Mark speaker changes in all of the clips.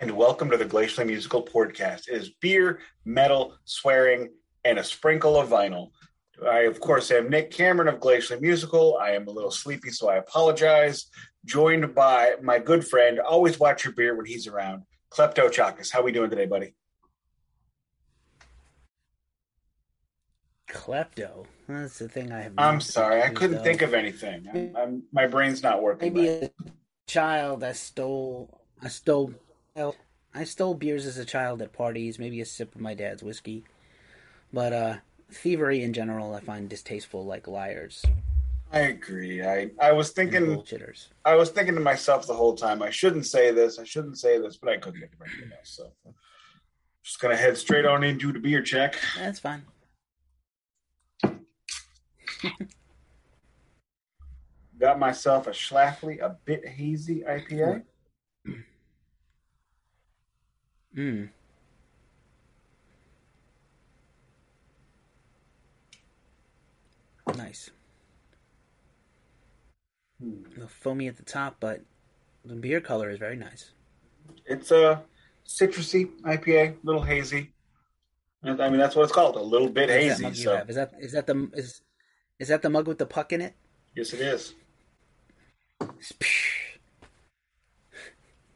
Speaker 1: and welcome to the Glacially Musical Podcast. It is beer, metal, swearing, and a sprinkle of vinyl. I, of course, am Nik Cameron of Glacially Musical. I am a little sleepy, so I apologize. Joined by my good friend, always watch your beer when he's around, Klepto Chakas. How are we doing today, buddy?
Speaker 2: Klepto. That's the thing I have.
Speaker 1: I'm sorry, I couldn't
Speaker 2: of.
Speaker 1: think of anything. I'm, I'm, my brain's not working.
Speaker 2: Maybe
Speaker 1: right.
Speaker 2: a child I stole. I stole. Well, I stole beers as a child at parties. Maybe a sip of my dad's whiskey. But uh, thievery in general, I find distasteful, like liars
Speaker 1: I agree. I, I was thinking. I was thinking to myself the whole time, I shouldn't say this, I shouldn't say this, but I couldn't think of anything else. So just gonna head straight on into the beer check.
Speaker 2: That's fine.
Speaker 1: Got myself a Schlafly, a bit hazy IPA.
Speaker 2: Mm. Nice. A little foamy at the top, but the beer color is very nice.
Speaker 1: It's a citrusy IPA, a little hazy. I mean, that's what it's called, a little bit hazy.
Speaker 2: you
Speaker 1: So?
Speaker 2: Is that is that the is is that the mug with the puck in it?
Speaker 1: yes, it is.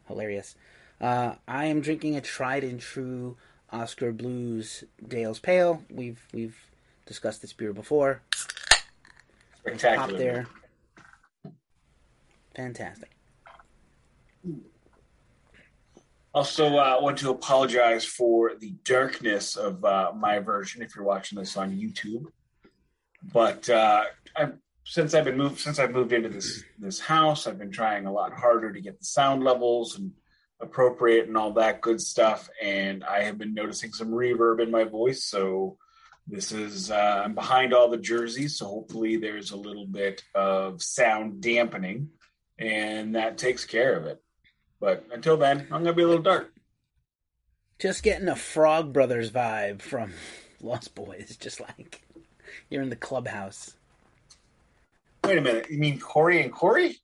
Speaker 2: Hilarious. Uh, I am drinking a tried and true Oskar Blues Dale's Pale. We've we've discussed this beer before. Pop there. Fantastic.
Speaker 1: Also, uh, want to apologize for the darkness of uh, my version if you're watching this on YouTube. But uh, I, since I've been moved, since I've moved into this this house, I've been trying a lot harder to get the sound levels and appropriate and all that good stuff. And I have been noticing some reverb in my voice. So this is uh, I'm behind all the jerseys, so hopefully there's a little bit of sound dampening, and that takes care of it. But until then, I'm gonna be a little dark.
Speaker 2: Just getting a Frog Brothers vibe from Lost Boys, just like you're in the clubhouse.
Speaker 1: Wait a minute, you mean Corey and Corey?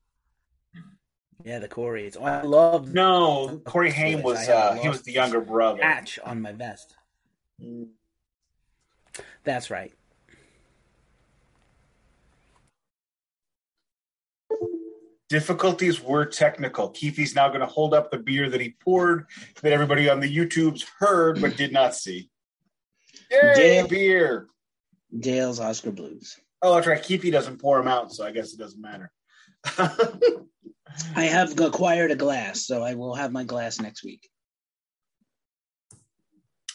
Speaker 2: Yeah, the Corey. Oh, I love
Speaker 1: No, Corey Haim was
Speaker 2: I have a
Speaker 1: uh, he was the younger brother.
Speaker 2: patch on my vest. That's right.
Speaker 1: Difficulties were technical. Keefe's now going to hold up the beer that he poured that everybody on the YouTubes heard but did not see. Yay,
Speaker 3: Dale-
Speaker 1: beer!
Speaker 3: Dale's Oskar Blues.
Speaker 1: Oh, that's right. Keefe doesn't pour them out, so I guess it doesn't matter.
Speaker 3: I have acquired a glass, so I will have my glass next week.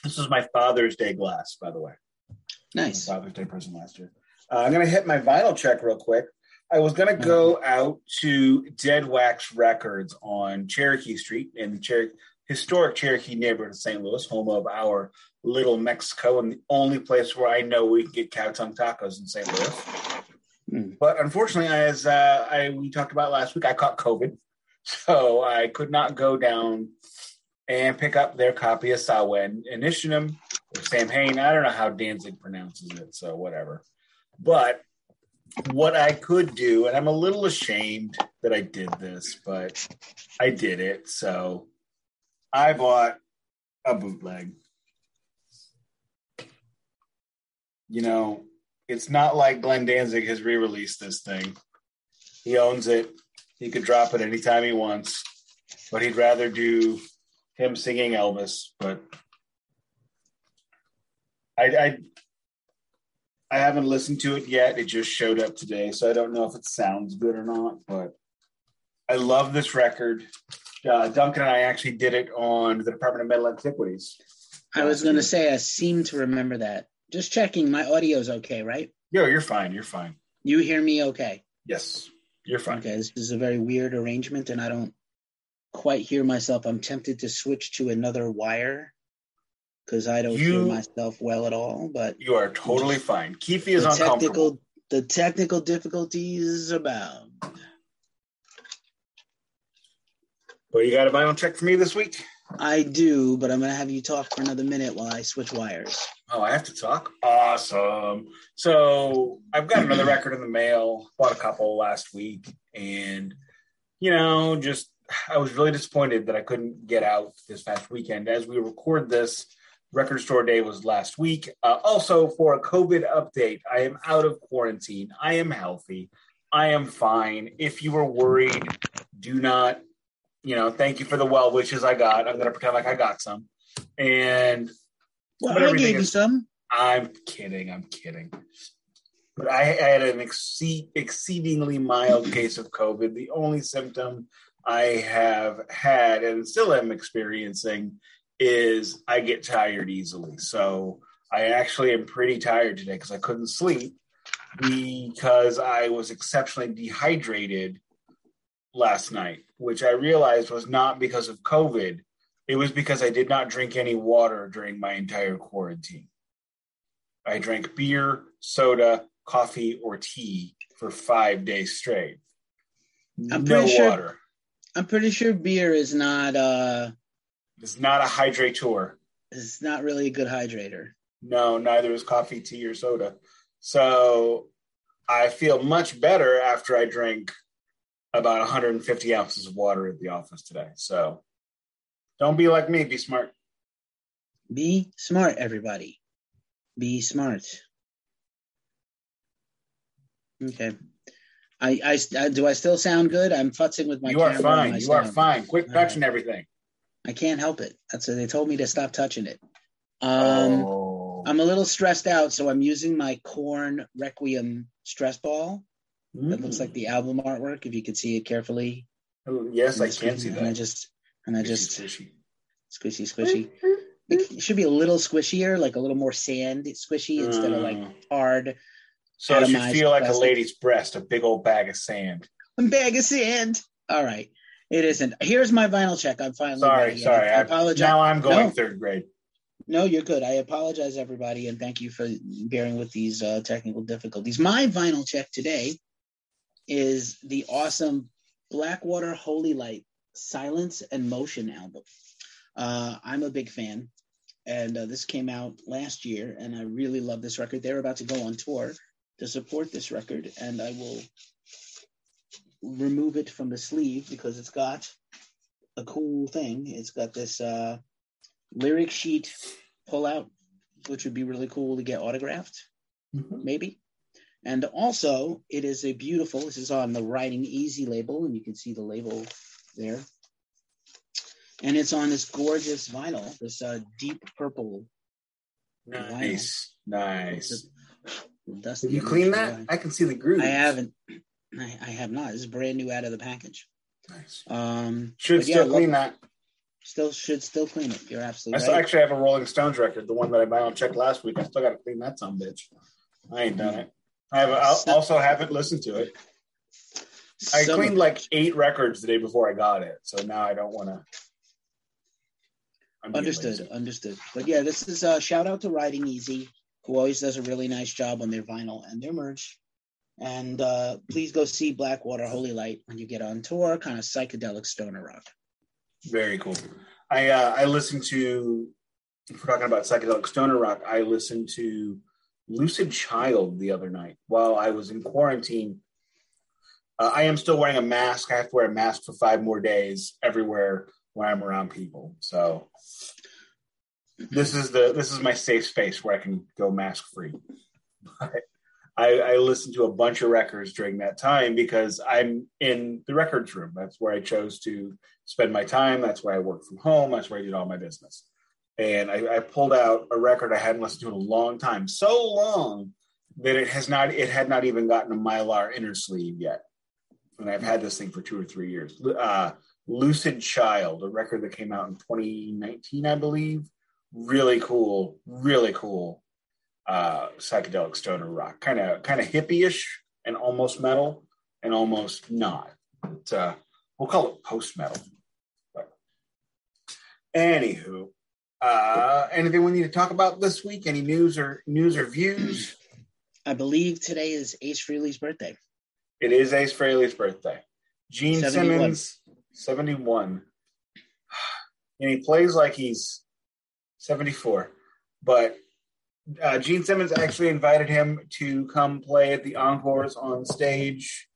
Speaker 1: this is my Father's Day glass, by the way.
Speaker 3: Nice.
Speaker 1: Father's Day present last year. Uh, I'm going to hit my vinyl check real quick. I was going to go out to Dead Wax Records on Cherokee Street in the Cher- historic Cherokee neighborhood of St. Louis, home of our Little Mexico, and the only place where I know we can get cow tongue tacos in St. Louis.
Speaker 3: Hmm.
Speaker 1: But unfortunately, as uh, I we talked about last week, I caught COVID, so I could not go down and pick up their copy of Sawen Initiatum or Sam Hain. I don't know how Danzig pronounces it, so whatever. But what I could do, and I'm a little ashamed that I did this, but I did it. So I bought a bootleg. You know, it's not like Glenn Danzig has re released this thing. He owns it. He could drop it anytime he wants, but he'd rather do him singing Elvis. But I, I, I haven't listened to it yet. It just showed up today, so I don't know if it sounds good or not. But I love this record. Uh, Duncan and I actually did it on the Department of Metal Antiquities.
Speaker 3: I was going to say, I seem to remember that. Just checking, my audio's okay, right?
Speaker 1: Yo, you're fine. You're fine.
Speaker 3: You hear me okay?
Speaker 1: Yes, you're fine.
Speaker 3: Okay, this is a very weird arrangement, and I don't quite hear myself. I'm tempted to switch to another wire because I don't
Speaker 1: You-
Speaker 3: hear myself well at all. But
Speaker 1: You are totally fine. Keefe is
Speaker 3: the
Speaker 1: uncomfortable.
Speaker 3: technical, the technical difficulties abound.
Speaker 1: But you got a vinyl check for me this week?
Speaker 3: I do, but I'm going to have you talk for another minute while I switch wires.
Speaker 1: Oh, I have to talk. Awesome. So I've got another record in the mail. Bought a couple last week, and you know, just I was really disappointed that I couldn't get out this past weekend. As we record this, Record Store Day was last week. Uh, also, for a COVID update, I am out of quarantine. I am healthy. I am fine. If you were worried, do not, you know, thank you for the well wishes I got. I'm going to pretend like I got some. And
Speaker 3: Well, I gave you
Speaker 1: is-
Speaker 3: some.
Speaker 1: I'm kidding. I'm kidding. But I, I had an exceed, exceedingly mild case of COVID. The only symptom I have had and still am experiencing is I get tired easily. So I actually am pretty tired today because I couldn't sleep because I was exceptionally dehydrated last night, which I realized was not because of COVID. It was because I did not drink any water during my entire quarantine. I drank beer, soda, coffee, or tea for five days straight.
Speaker 3: I'm
Speaker 1: no
Speaker 3: pretty sure-
Speaker 1: water.
Speaker 3: I'm pretty sure beer is not uh
Speaker 1: It's not a hydrator.
Speaker 3: It's not really a good hydrator.
Speaker 1: No, neither is coffee, tea, or soda. So I feel much better after I drank about 150 ounces of water at the office today. So don't be like me. Be smart.
Speaker 3: Be smart, everybody. Be smart. Okay. I, I, I do I still sound good? I'm futzing with my
Speaker 1: you are fine. You are fine. Quit
Speaker 3: All
Speaker 1: touching everything.
Speaker 3: I can't help it. That's they told me to stop touching it. Um
Speaker 1: oh.
Speaker 3: I'm a little stressed out, so I'm using my Korn requiem stress ball. That looks like the album artwork, if you could see it carefully.
Speaker 1: Mm. Yes, I can see
Speaker 3: And I just and I just
Speaker 1: Squishy.
Speaker 3: squishy squishy. It should be a little squishier, like a little more sand squishy instead of like
Speaker 1: Mm.
Speaker 3: hard.
Speaker 1: So it should feel like a lady's breast, a big old bag of sand.
Speaker 3: A bag of sand. All right. It isn't. Here's my vinyl check. I'm finally
Speaker 1: Sorry,
Speaker 3: ready.
Speaker 1: sorry.
Speaker 3: I
Speaker 1: I,
Speaker 3: apologize.
Speaker 1: now I'm going
Speaker 3: No.
Speaker 1: third grade.
Speaker 3: No, you're good. I apologize, everybody, and thank you for bearing with these uh, technical difficulties. My vinyl check today is the awesome Blackwater Holy Light Silence and Motion album. Uh, I'm a big fan, and uh, this came out last year, and I really love this record. They're about to go on tour to support this record, and I will remove it from the sleeve because it's got a cool thing. It's got this uh, lyric sheet pull out, which would be really cool to get autographed, maybe. And also, it is a beautiful. This is on the Riding Easy label, and you can see the label there. And it's on this gorgeous vinyl, this uh, deep purple.
Speaker 1: Nice, nice.
Speaker 3: Dusty
Speaker 1: Did you clean that?
Speaker 3: I,
Speaker 1: I can see the groove.
Speaker 3: I haven't. I, I have not. This is brand new out of the package.
Speaker 1: Nice.
Speaker 3: Um,
Speaker 1: Should
Speaker 3: but yeah,
Speaker 1: still
Speaker 3: look-
Speaker 1: clean that.
Speaker 3: Still should still clean it. You're
Speaker 1: I
Speaker 3: absolutely
Speaker 1: still
Speaker 3: right.
Speaker 1: actually have a Rolling Stones record, the one that I bought on check last week. I still got to clean that some bitch. I ain't done it. I have. Also haven't listened to it. I
Speaker 3: Some
Speaker 1: cleaned like eight records the day before I got it, so now I don't want to.
Speaker 3: Understood, understood. But yeah, this is a shout out to Riding Easy, who always does a really nice job on their vinyl and their merch. And uh, please go see Blackwater Holy Light when you get on tour, kind of psychedelic stoner rock.
Speaker 1: Very cool. I uh, I listened to. If we're talking about psychedelic stoner rock, I listened to Lucid Child the other night while I was in quarantine. Uh, I am still wearing a mask. I have to wear a mask for five more days everywhere where I'm around people. So this is the this is my safe space where I can go mask free. I, I listened to a bunch of records during that time because I'm in the records room. That's where I chose to spend my time. That's where I work from home. That's where I did all my business. And I, I pulled out a record I hadn't listened to in a long time, so long that it has not it had not even gotten a mylar inner sleeve yet. And I've had this thing for two or three years. Uh, Lucid Child, a record that came out in 2019, I believe. Really cool, really cool uh, psychedelic stoner rock, kind of kind of hippie-ish and almost metal and almost not. It's, uh, we'll call it post metal. But anywho, uh, anything we need to talk about this week? Any news or news or views?
Speaker 3: I believe today is Ace Frehley's birthday.
Speaker 1: It is Ace Frehley's birthday. Gene
Speaker 3: 71.
Speaker 1: Simmons, seventy-one, and he plays like he's seventy-four, but uh, Gene Simmons actually invited him to come play at the Encores on stage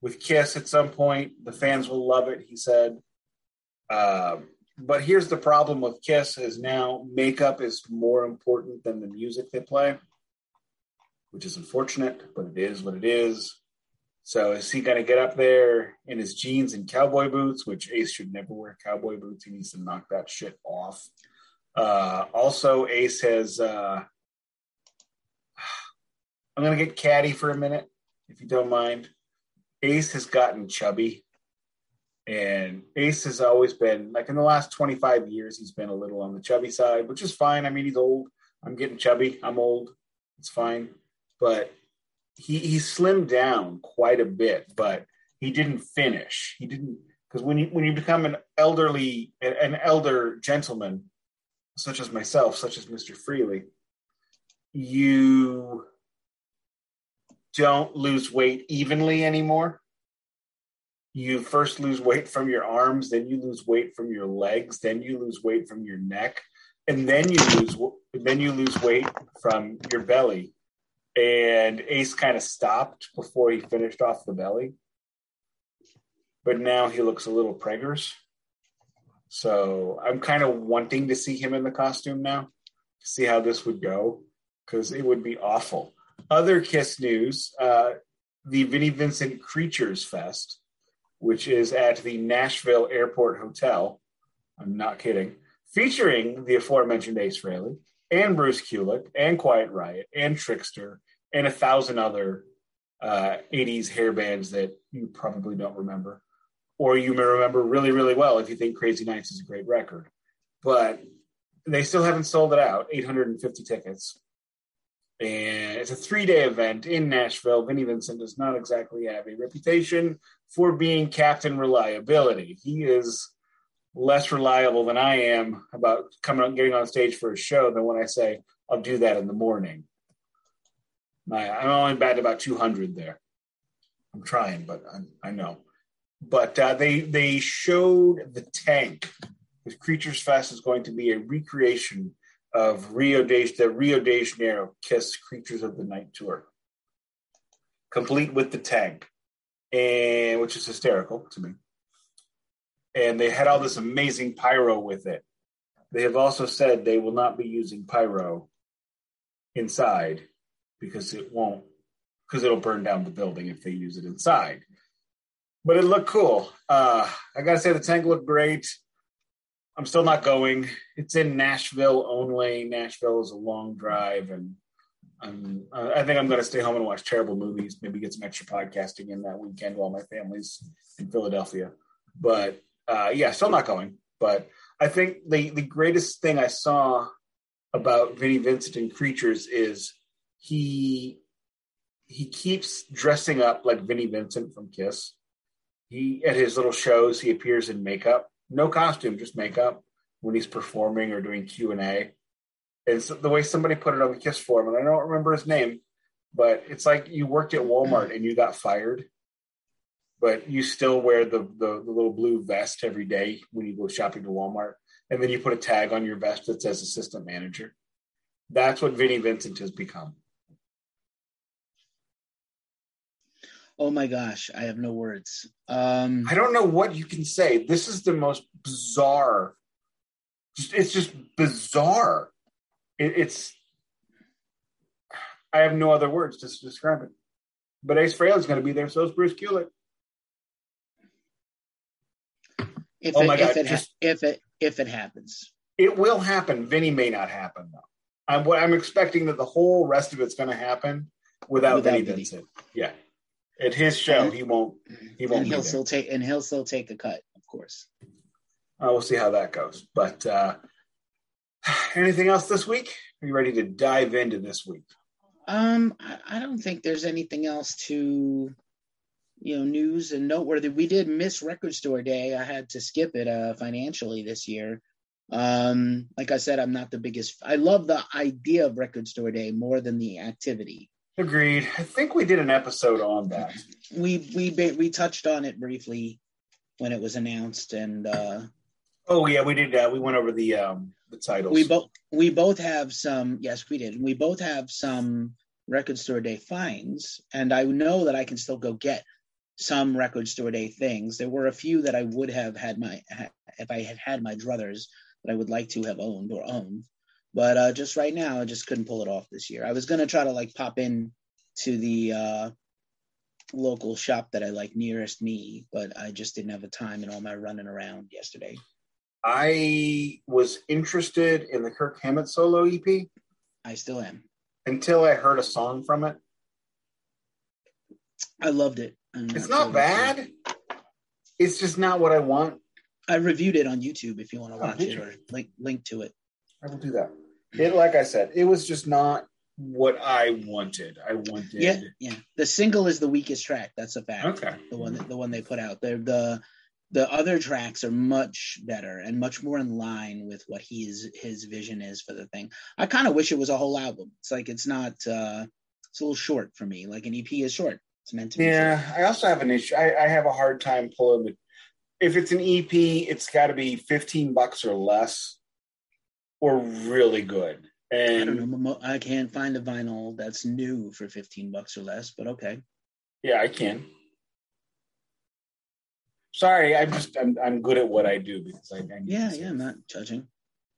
Speaker 1: with Kiss at some point. The fans will love it, he said. Um, but here's the problem with Kiss is now makeup is more important than the music they play, which is unfortunate, but it is what it is. So is he going to get up there in his jeans and cowboy boots, which Ace should never wear cowboy boots. He needs to knock that shit off. Uh, also, Ace has. Uh, I'm going to get catty for a minute, if you don't mind. Ace has gotten chubby. And Ace has always been, like in the last 25 years, he's been a little on the chubby side, which is fine. I mean, he's old. I'm getting chubby. I'm old. It's fine. But he he slimmed down quite a bit, but he didn't finish. He didn't because when you when you become an elderly an elder gentleman, such as myself, such as Mister Frehley, you don't lose weight evenly anymore. You first lose weight from your arms, then you lose weight from your legs, then you lose weight from your neck, and then you lose then you lose weight from your belly and Ace kind of stopped before he finished off the belly. But now he looks a little preggers. So I'm kind of wanting to see him in the costume now to see how this would go because it would be awful. Other Kiss news uh, the Vinnie Vincent Creatures Fest, which is at the Nashville Airport Hotel. I'm not kidding. Featuring the aforementioned Ace Frehley and Bruce Kulick and Quiet Riot and Trickster and a thousand other uh, 80s hair bands that you probably don't remember, or you may remember really, really well if you think Crazy Nights is a great record. But they still haven't sold it out 850 tickets. And it's a three day event in Nashville. Vinnie Vincent does not exactly have a reputation for being Captain Reliability. He is less reliable than I am about coming up, getting on stage for a show than when I say, I'll do that in the morning. My, I'm only bad about 200 there. I'm trying, but I, I know. But uh, they they showed the tank. The Creatures Fest is going to be a recreation of Rio de the Rio de Janeiro Kiss Creatures of the Night tour, complete with the tank, and which is hysterical to me. And they had all this amazing pyro with it. They have also said they will not be using pyro inside because it won't because it'll burn down the building if they use it inside. But it looked cool. Uh, I gotta say the tank looked great. I'm still not going. It's in Nashville only. Nashville is a long drive, and I'm, I think I'm going to stay home and watch terrible movies. Maybe get some extra podcasting in that weekend while my family's in Philadelphia. But uh, yeah, still not going. But I think the the greatest thing I saw about Vinnie Vincent and Creatures is he he keeps dressing up like Vinnie Vincent from Kiss. He at his little shows he appears in makeup, no costume, just makeup when he's performing or doing Q and A. It's the way somebody put it on the Kiss form, and I don't remember his name, but it's like you worked at Walmart and you got fired, but you still wear the, the, the little blue vest every day when you go shopping to Walmart, and then you put a tag on your vest that says assistant manager. That's what Vinnie Vincent has become.
Speaker 3: Oh my gosh, I have no words. Um,
Speaker 1: I don't know what you can say. This is the most bizarre. It's just bizarre. It, it's. I have no other words to describe it. But Ace Frehley is going to be there. So is Bruce Kulick.
Speaker 3: If oh it, my God, if it, just, if it if it happens,
Speaker 1: it will happen. Vinnie may not happen though. I'm I'm expecting that the whole rest of it's going to happen without, without Vinnie Vincent. Yeah at his show, he won't. He won't.
Speaker 3: And he'll still take. And he'll still take a cut, of course.
Speaker 1: Uh, we'll see how that goes. But uh, anything else this week? Are you ready to dive into this week?
Speaker 3: Um, I, I don't think there's anything else to, you know, news and noteworthy. We did miss Record Store Day. I had to skip it uh, financially this year. Um, like I said, I'm not the biggest. I love the idea of Record Store Day more than the activity.
Speaker 1: Agreed. I think we did an episode on that.
Speaker 3: We we we touched on it briefly when it was announced, and uh,
Speaker 1: oh yeah, we did. that. we went over the um, the titles.
Speaker 3: We both we both have some. Yes, we did. We both have some record store day finds, and I know that I can still go get some record store day things. There were a few that I would have had my if I had had my druthers that I would like to have owned or owned. But uh, just right now, I just couldn't pull it off this year. I was gonna try to like pop in to the uh, local shop that I like nearest me, but I just didn't have the time and all my running around yesterday.
Speaker 1: I was interested in the Kirk Hammett solo EP.
Speaker 3: I still am.
Speaker 1: Until I heard a song from it.
Speaker 3: I loved it.
Speaker 1: It's not bad. It's just not what I want.
Speaker 3: I reviewed it on YouTube if you want to oh, watch oh, it or link link to it.
Speaker 1: I will do that. It like I said, it was just not what I wanted. I wanted
Speaker 3: Yeah, yeah. The single is the weakest track. That's a fact.
Speaker 1: Okay.
Speaker 3: The one the one they put out. The the the other tracks are much better and much more in line with what he's his vision is for the thing. I kind of wish it was a whole album. It's like it's not uh it's a little short for me. Like an EP is short. It's meant to be.
Speaker 1: Yeah, short. I also have an issue. I, I have a hard time pulling the if it's an EP, it's got to be 15 bucks or less or really good. And
Speaker 3: I don't know. I can't find a vinyl that's new for 15 bucks or less, but okay.
Speaker 1: Yeah, I can. Sorry, I'm just I'm I'm good at what I do because I, I
Speaker 3: yeah yeah I'm not judging.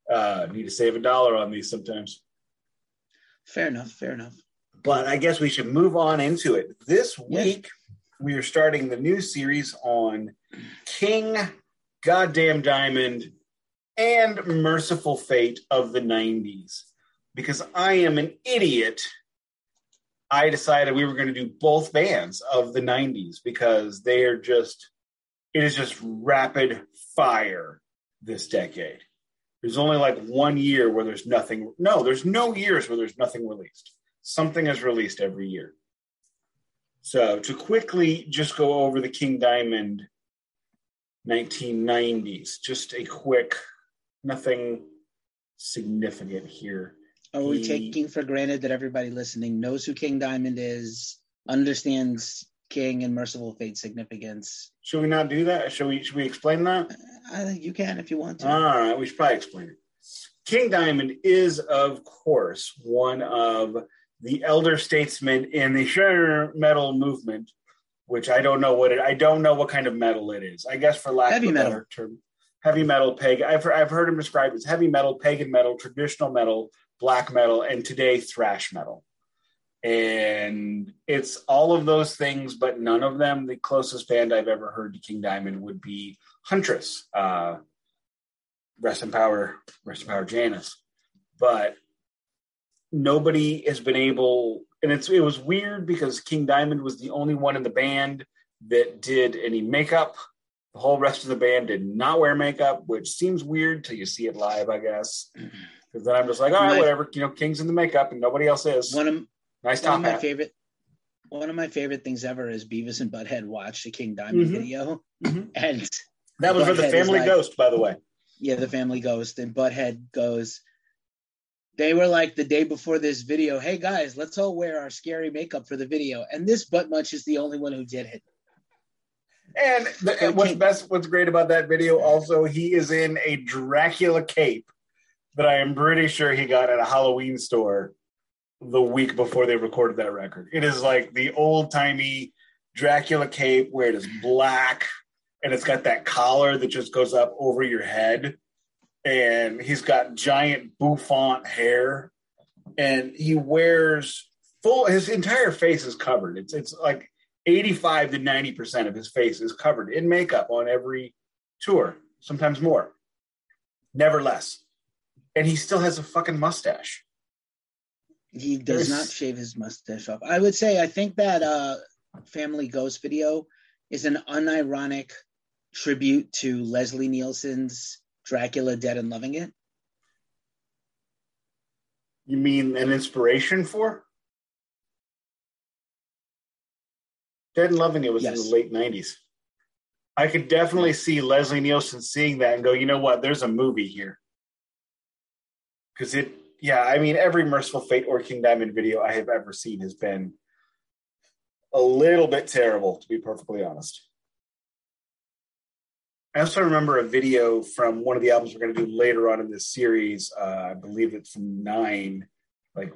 Speaker 1: Uh, need to save a dollar on these sometimes.
Speaker 3: Fair enough. Fair enough.
Speaker 1: But I guess we should move on into it. This week we are starting the new series on King, Goddamn Diamond, and Mercyful Fate of the 90s. Because I am an idiot, I decided we were going to do both bands of the 90s because they are just, it is just rapid fire this decade. There's only like one year where there's nothing. No, there's no years where there's nothing released. Something is released every year. So to quickly just go over the King Diamond 1990s, just a quick, nothing significant here.
Speaker 3: Are we taking for granted that everybody listening knows who King Diamond is, understands King and Mercyful Fate's significance?
Speaker 1: Should we not do that? Should we? Should we explain that?
Speaker 3: Uh, I think you can if you want to.
Speaker 1: All right, we should probably explain it. King Diamond is, of course, one of the elder statesmen in the shredder metal movement, which I don't know what it. I don't know what kind of metal it is. I guess for lack heavy of a metal. better term, heavy metal, pagan. I've I've heard him described as heavy metal, pagan metal, traditional metal, black metal, and today thrash metal. And it's all of those things, but none of them. The closest band I've ever heard to King Diamond would be Huntress. Uh, rest in power, rest in power, Janus. But nobody has been able and it's it was weird because King Diamond was the only one in the band that did any makeup. The whole rest of the band did not wear makeup, which seems weird till you see it live, I guess. Because then I'm just like, all right, my, whatever. You know, King's in the makeup and nobody else is.
Speaker 3: One of
Speaker 1: nice
Speaker 3: one of my
Speaker 1: hat.
Speaker 3: favorite. One of my favorite things ever is Beavis and Butthead watched the King Diamond mm-hmm. video, mm-hmm. and
Speaker 1: that was Butthead for the Family like, Ghost, by the way.
Speaker 3: Yeah, the Family Ghost, and Butthead goes, they were like the day before this video, hey guys, let's all wear our scary makeup for the video. And this butt munch is the only one who did it.
Speaker 1: And, the, and what's best, what's great about that video also, he is in a Dracula cape that I am pretty sure he got at a Halloween store the week before they recorded that record. It is like the old timey Dracula cape where it is black and it's got that collar that just goes up over your head. And he's got giant bouffant hair and he wears full his entire face is covered. It's it's like 85 to 90% of his face is covered in makeup on every tour sometimes more never less and he still has a fucking mustache
Speaker 3: he does There's... not shave his mustache off i would say i think that uh family ghost video is an unironic tribute to leslie nielsen's Dracula Dead and Loving It?
Speaker 1: You mean an inspiration for? Dead and Loving It was yes. in the late 90s. I could definitely see Leslie Nielsen seeing that and go, you know what, there's a movie here. Because it, yeah, I mean, every Mercyful Fate or King Diamond video I have ever seen has been a little bit terrible, to be perfectly honest. I also remember a video from one of the albums we're going to do later on in this series. Uh, I believe it's from Nine, like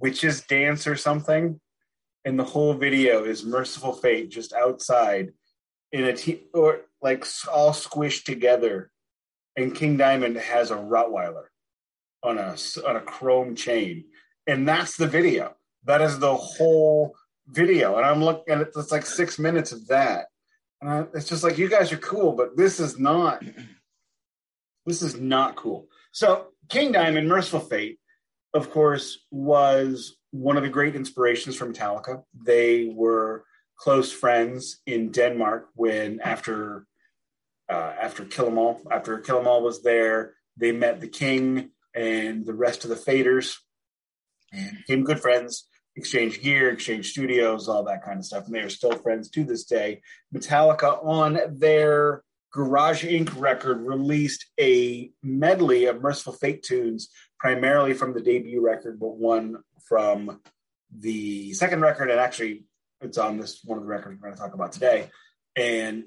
Speaker 1: Witches Dance or something. And the whole video is Mercyful Fate just outside in a t or like all squished together, and King Diamond has a Rottweiler on a on a chrome chain, and that's the video. That is the whole video, and I'm looking at it. It's like six minutes of that, and I, it's just like you guys are cool, but this is not. This is not cool. So King Diamond, Merciful Fate, of course, was one of the great inspirations for Metallica. They were close friends in Denmark when after uh, after Kill 'Em All, after Kill 'Em All was there, they met the King and the rest of the Faders and became good friends. Exchange gear, exchange studios, all that kind of stuff, and they are still friends to this day. Metallica on their Garage Inc. record released a medley of Mercyful Fate tunes, primarily from the debut record, but one from the second record, and actually it's on this one of the records we're going to talk about today. And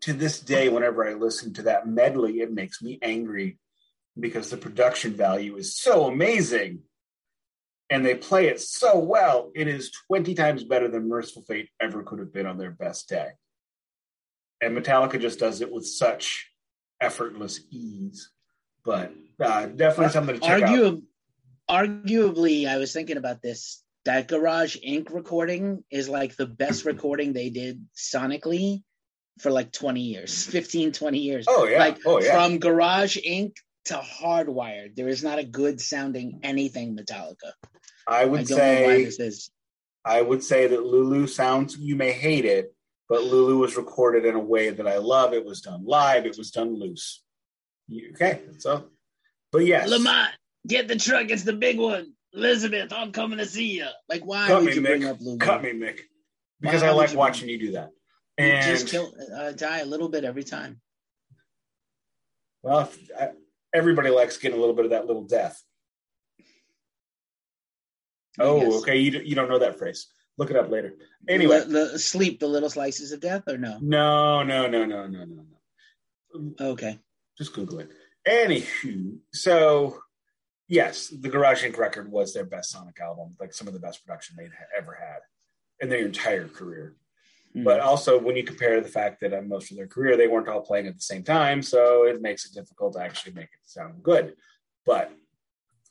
Speaker 1: to this day, whenever I listen to that medley, it makes me angry because the production value is so amazing and they play it so well. It is 20 times better than Mercyful Fate ever could have been on their best day. And Metallica just does it with such effortless ease. But uh, definitely something to check Argu- out.
Speaker 3: Arguably, I was thinking about this. That Garage Inc. recording is like the best recording they did sonically for like 20 years, 15, 20 years.
Speaker 1: Oh, yeah.
Speaker 3: Like
Speaker 1: oh, yeah.
Speaker 3: from Garage Inc. to Hardwired, there is not a good sounding anything Metallica.
Speaker 1: I would I say this is. I would say that Lulu sounds. You may hate it, but Lulu was recorded in a way that I love. It was done live. It was done loose. Okay, so, but yes,
Speaker 3: Lamont, get the truck. It's the big one. Elizabeth, I'm coming to see you. Like, why Cut would me, you Mick. bring up Lulu?
Speaker 1: Cut me, Mick. Because why I like watching you do that. And
Speaker 3: just kill, uh, die a little bit every time.
Speaker 1: Well, everybody likes getting a little bit of that little death. Oh, okay. You, you don't know that phrase. Look it up later. Anyway,
Speaker 3: the, the, sleep, the little slices of death, or no?
Speaker 1: No, no, no, no, no, no,
Speaker 3: no. Okay.
Speaker 1: Just Google it. Anywho, so yes, the Garage Inc. record was their best Sonic album, like some of the best production they'd ever had in their entire career. Mm. But also, when you compare the fact that on most of their career they weren't all playing at the same time, so it makes it difficult to actually make it sound good. But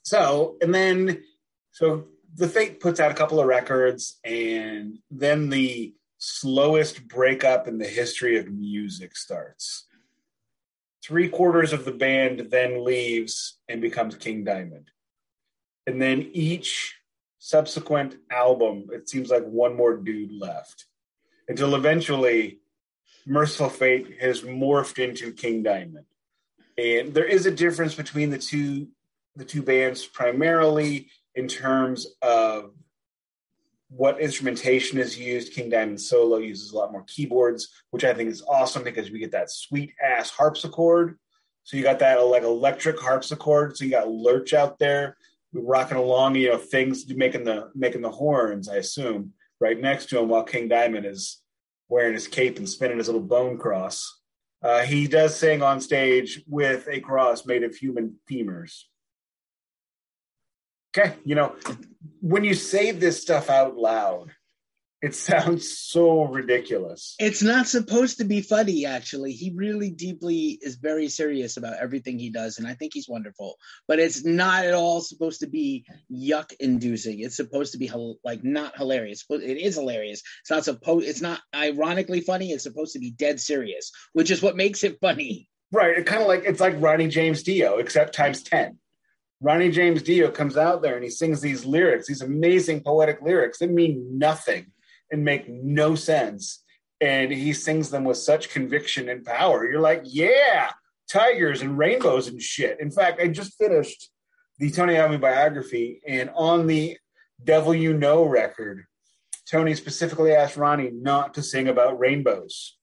Speaker 1: so, and then so the Fate puts out a couple of records, and then the slowest breakup in the history of music starts. Three quarters of the band then leaves and becomes King Diamond. And then each subsequent album, it seems like one more dude left until eventually Mercyful Fate has morphed into King Diamond. And there is a difference between the two the two bands primarily in terms of what instrumentation is used. King Diamond Solo uses a lot more keyboards, which I think is awesome because we get that sweet ass harpsichord. So you got that like electric harpsichord. So you got Lurch out there rocking along, you know, things making the making the horns. I assume right next to him while King Diamond is wearing his cape and spinning his little bone cross. Uh, he does sing on stage with a cross made of human femurs. Okay, you know, when you say this stuff out loud, it sounds so ridiculous.
Speaker 3: It's not supposed to be funny, actually. He really deeply is very serious about everything he does, and I think he's wonderful. But it's not at all supposed to be yuck inducing. It's supposed to be like not hilarious. But it is hilarious. It's not supposed. It's not ironically funny. It's supposed to be dead serious, which is what makes it funny.
Speaker 1: Right. It kind of like it's like Ronnie James Dio, except times ten. Ronnie James Dio comes out there and he sings these lyrics, these amazing poetic lyrics that mean nothing and make no sense. And he sings them with such conviction and power. You're like, yeah, tigers and rainbows and shit. In fact, I just finished the Tony Iommi biography, and on the Devil You Know record, Tony specifically asked Ronnie not to sing about rainbows.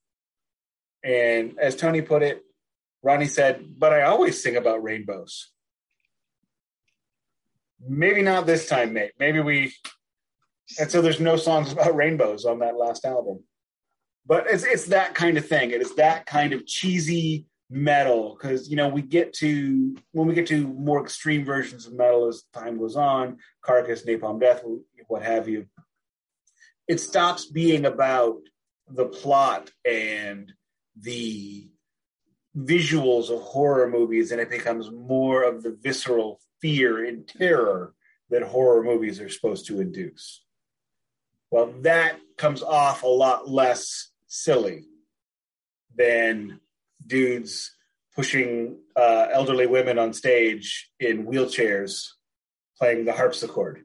Speaker 1: And as Tony put it, Ronnie said, But I always sing about rainbows maybe not this time, mate. Maybe we. And so there's no songs about rainbows on that last album, but it's it's that kind of thing. It is that kind of cheesy metal because you know we get to when we get to more extreme versions of metal as time goes on, Carcass, Napalm Death, what have you. it stops being about the plot and the visuals of horror movies and it becomes more of the visceral fear and terror that horror movies are supposed to induce. Well, that comes off a lot less silly than dudes pushing uh, elderly women on stage in wheelchairs playing the harpsichord.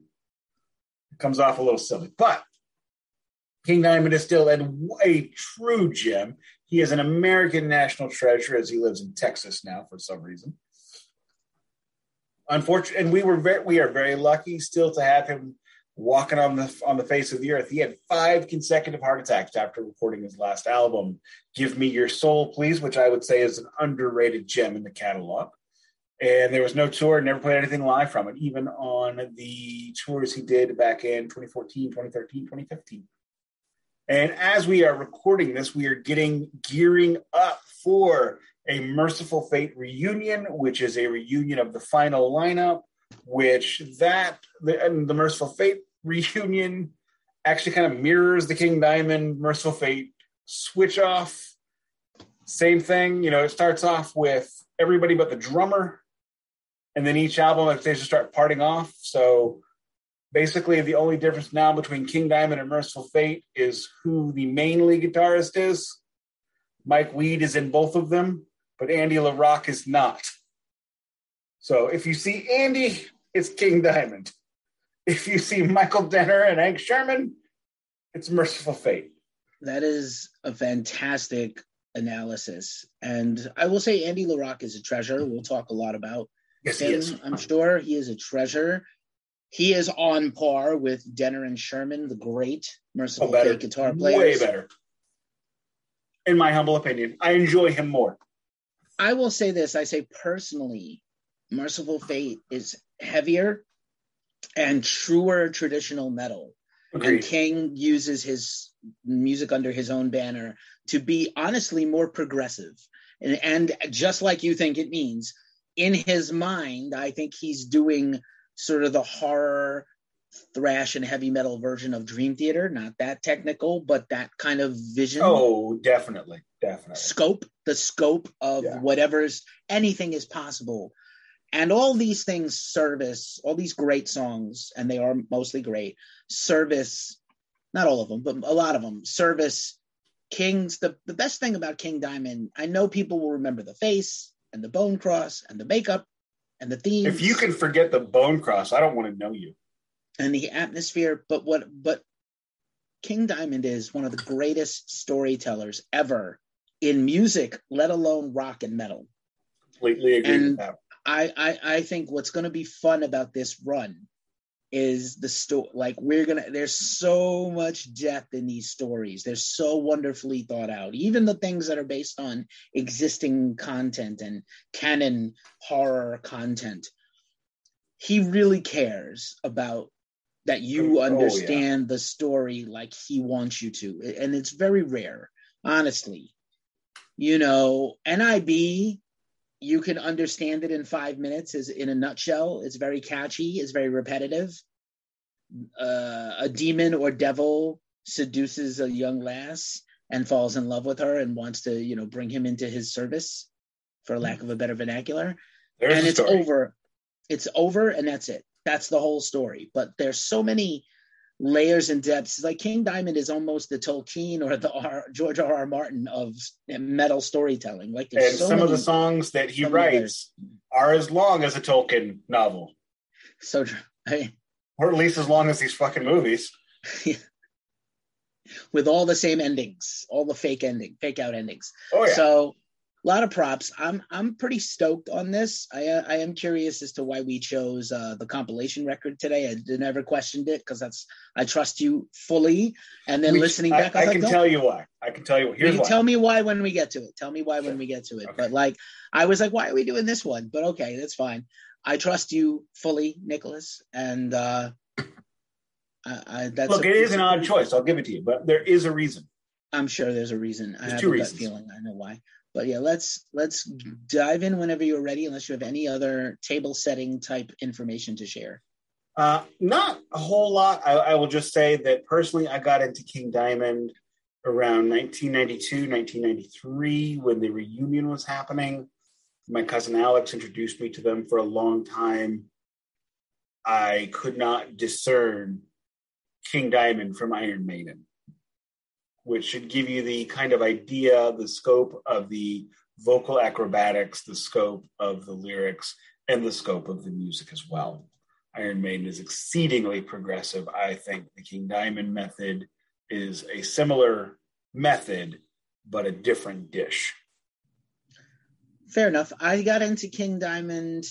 Speaker 1: It comes off a little silly, but King Diamond is still a true gem. He is an American national treasure as he lives in Texas now for some reason. Unfortunately, and we were very, we are very lucky still to have him walking on the on the face of the earth. He had five consecutive heart attacks after recording his last album, "Give Me Your Soul, Please," which I would say is an underrated gem in the catalog. And there was no tour, never played anything live from it, even on the tours he did back in 2014, 2013, 2015. And as we are recording this, we are getting gearing up for a Mercyful Fate reunion, which is a reunion of the final lineup, which that the, and the Mercyful Fate reunion actually kind of mirrors the King Diamond Mercyful Fate switch off. Same thing, you know, it starts off with everybody but the drummer, and then each album they just start parting off. So basically the only difference now between King Diamond and Mercyful Fate is who the main lead guitarist is. Mike Wead is in both of them, but Andy LaRocque is not. So if you see Andy, it's King Diamond. If you see Michael Denner and Hank Shermann, it's Mercyful Fate.
Speaker 3: That is a fantastic analysis. And I will say Andy LaRocque is a treasure. We'll talk a lot about
Speaker 1: yes,
Speaker 3: him. I'm sure he is a treasure. He is on par with Denner and Shermann, the great Mercyful oh, Fate guitar players.
Speaker 1: Way better. In my humble opinion, I enjoy him more.
Speaker 3: I will say this I say personally, Mercyful Fate is heavier and truer traditional metal. Agreed. And King uses his music under his own banner to be honestly more progressive. And, and just like you think it means, in his mind, I think he's doing sort of the horror thrash and heavy metal version of Dream Theater. Not that technical, but that kind of vision.
Speaker 1: Oh, definitely, definitely.
Speaker 3: Scope, the scope of yeah. whatever's anything is possible. And all these things service, all these great songs, and they are mostly great, service, not all of them, but a lot of them service King's. The, the best thing about King Diamond, I know people will remember the face and the bone cross and the makeup and the theme.
Speaker 1: If you can forget the bone cross, I don't want to know you.
Speaker 3: And the atmosphere, but what but King Diamond is one of the greatest storytellers ever in music, let alone rock and metal.
Speaker 1: Completely agree and with that.
Speaker 3: I, I I think what's going to be fun about this run is the story. Like we're gonna, there's so much depth in these stories. They're so wonderfully thought out. Even the things that are based on existing content and canon horror content. He really cares about that you understand oh, yeah. the story like he wants you to, and it's very rare, honestly. You know, NIB you can understand it in five minutes is in a nutshell. It's very catchy. It's very repetitive. Uh, a demon or devil seduces a young lass and falls in love with her and wants to you know bring him into his service for lack of a better vernacular. There's and it's over. It's over and that's it that's the whole story but there's so many layers and depths. Like King Diamond is almost the Tolkien or the R, George R. R. Martin of metal storytelling. Like
Speaker 1: and so some of the songs that he writes are as long as a Tolkien novel.
Speaker 3: So, I,
Speaker 1: or at least as long as these fucking movies.
Speaker 3: With all the same endings, all the fake ending, fake out endings.
Speaker 1: Oh yeah.
Speaker 3: So a lot of props. I'm I'm pretty stoked on this. I uh, I am curious as to why we chose uh, the compilation record today. I never questioned it because that's I trust you fully. And then listening back,
Speaker 1: I, I, I can tell you why. I can tell you. Here's you
Speaker 3: why. Tell me why when we get to it. Tell me why when we get to it. Okay. But like, I was like, why are we doing this one? But okay, that's fine. I trust you fully, Nicholas, and uh, I, I, that's
Speaker 1: look. A, it is an odd choice. I'll give it to you, but there is a reason.
Speaker 3: I'm sure there's a reason.
Speaker 1: There's
Speaker 3: I have
Speaker 1: two reasons.
Speaker 3: feeling. I know why. But yeah, let's let's dive in whenever you're ready, unless you have any other table setting type information to share.
Speaker 1: Uh, not a whole lot. I, I will just say that personally, I got into King Diamond around 1992, 1993 when the reunion was happening. My cousin Alex introduced me to them for a long time. I could not discern King Diamond from Iron Maiden, which should give you the kind of idea, the scope of the vocal acrobatics, the scope of the lyrics, and the scope of the music as well. Iron Maiden is exceedingly progressive. I think the King Diamond method is a similar method, but a different dish.
Speaker 3: Fair enough. I got into King Diamond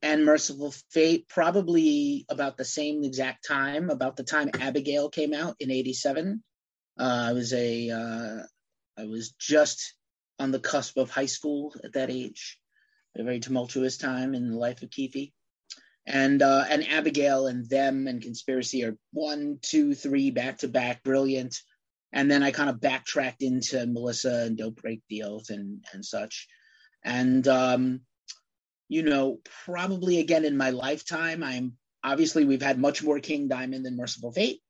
Speaker 3: and Mercyful Fate probably about the same exact time, about the time Abigail came out in '87. Uh, I was a, uh, I was just on the cusp of high school at that age, a very tumultuous time in the life of Keefe. And uh, and Abigail and them and conspiracy are one, two, three back to back, brilliant. And then I kind of backtracked into Melissa and Don't Break the Oath and and such. And um, you know, probably again in my lifetime, I'm obviously we've had much more King Diamond than Mercyful Fate,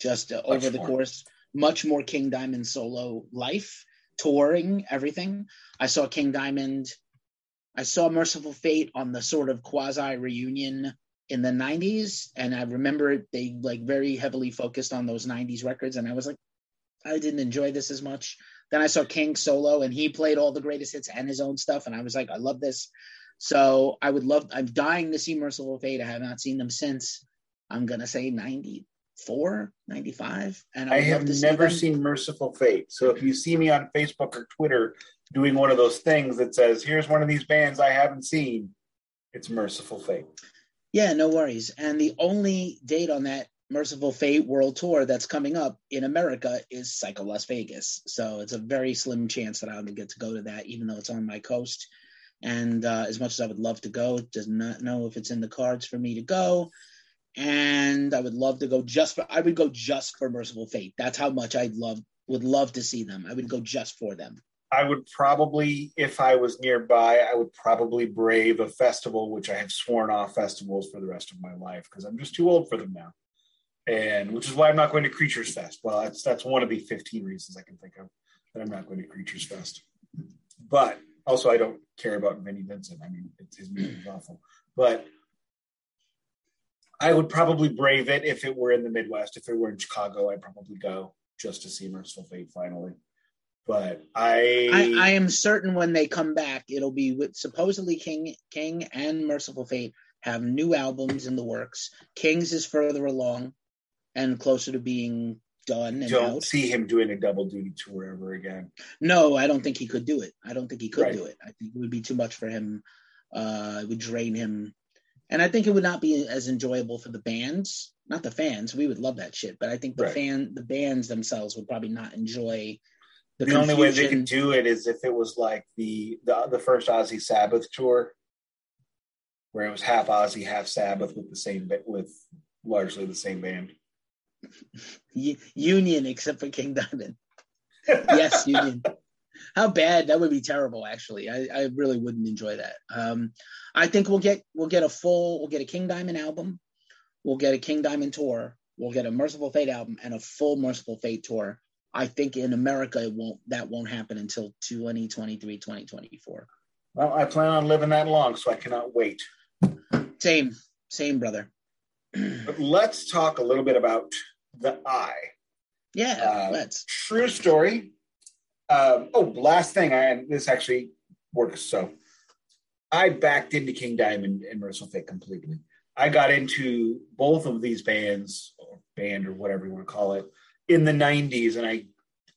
Speaker 3: just uh, over the more. course, much more King Diamond solo life, touring, everything. I saw King Diamond, I saw Mercyful Fate on the sort of quasi reunion in the 90s and i remember they like very heavily focused on those 90s records and i was like i didn't enjoy this as much then i saw king solo and he played all the greatest hits and his own stuff and i was like i love this so I would love, I'm dying to see Mercyful Fate. I have not seen them since, I'm going to say 94, 95.
Speaker 1: And I, I have never see seen Mercyful Fate. So if you see me on Facebook or Twitter doing one of those things that says, here's one of these bands I haven't seen, it's Mercyful Fate.
Speaker 3: Yeah, no worries. And the only date on that Mercyful Fate World Tour that's coming up in America is Psycho Las Vegas. So it's a very slim chance that I'll get to go to that, even though it's on my coast. And uh, as much as I would love to go, does not know if it's in the cards for me to go. And I would love to go just for I would go just for Mercyful Fate. That's how much I'd love would love to see them. I would go just for them.
Speaker 1: I would probably, if I was nearby, I would probably brave a festival, which I have sworn off festivals for the rest of my life because I'm just too old for them now. And which is why I'm not going to Creatures Fest. Well, that's that's one of the 15 reasons I can think of that I'm not going to Creatures Fest. But also, I don't care about Vinnie Vincent. I mean, his music is awful. But I would probably brave it if it were in the Midwest. If it were in Chicago, I'd probably go just to see Mercyful Fate finally. But I,
Speaker 3: I, I am certain when they come back, it'll be with supposedly King, King and Mercyful Fate have new albums in the works. King's is further along and closer to being done. And
Speaker 1: don't out. see him doing a double duty tour ever again.
Speaker 3: No, I don't think he could do it. I don't think he could right. do it. I think it would be too much for him. Uh, it would drain him, and I think it would not be as enjoyable for the bands, not the fans. We would love that shit, but I think the right. fan, the bands themselves would probably not enjoy.
Speaker 1: The, the only way they could do it is if it was like the the, the first Ozzy Sabbath tour, where it was half Ozzy, half Sabbath with the same with largely the same band.
Speaker 3: Union, except for King Diamond. yes, Union. How bad that would be terrible. Actually, I, I really wouldn't enjoy that. Um, I think we'll get we'll get a full we'll get a King Diamond album, we'll get a King Diamond tour, we'll get a Mercyful Fate album, and a full Mercyful Fate tour. I think in America it won't that won't happen until 2023, 2024.
Speaker 1: Well, I plan on living that long, so I cannot wait.
Speaker 3: Same, same, brother
Speaker 1: but let's talk a little bit about the eye.
Speaker 3: Yeah, uh, let's.
Speaker 1: True story. Um, oh, last thing, I, this actually works. So I backed into King Diamond and Mercyful Fate completely. I got into both of these bands, or band, or whatever you want to call it, in the '90s, and I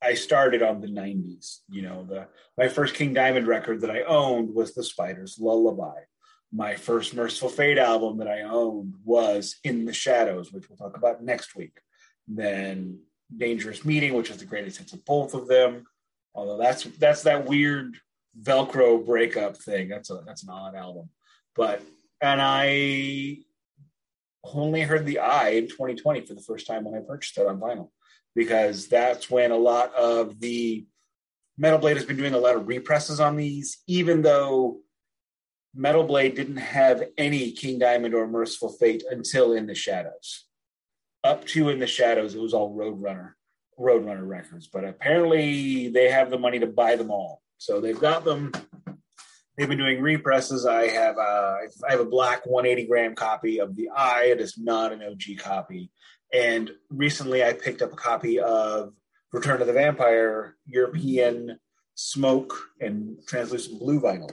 Speaker 1: I started on the '90s. You know, the my first King Diamond record that I owned was The Spiders Lullaby my first Mercyful Fate album that I owned was In the Shadows, which we'll talk about next week. Then Dangerous Meeting, which is the greatest hits of both of them. Although that's that's that weird Velcro breakup thing. That's a that's an odd album. But and I only heard the Eye in 2020 for the first time when I purchased it on vinyl, because that's when a lot of the Metal Blade has been doing a lot of represses on these, even though Metal Blade didn't have any King Diamond or Mercyful Fate until In the Shadows. Up to In the Shadows, it was all Roadrunner, Roadrunner records. But apparently, they have the money to buy them all, so they've got them. They've been doing represses. I have a, I have a black 180 gram copy of the Eye. It is not an OG copy. And recently, I picked up a copy of Return of the Vampire European Smoke and Translucent Blue vinyl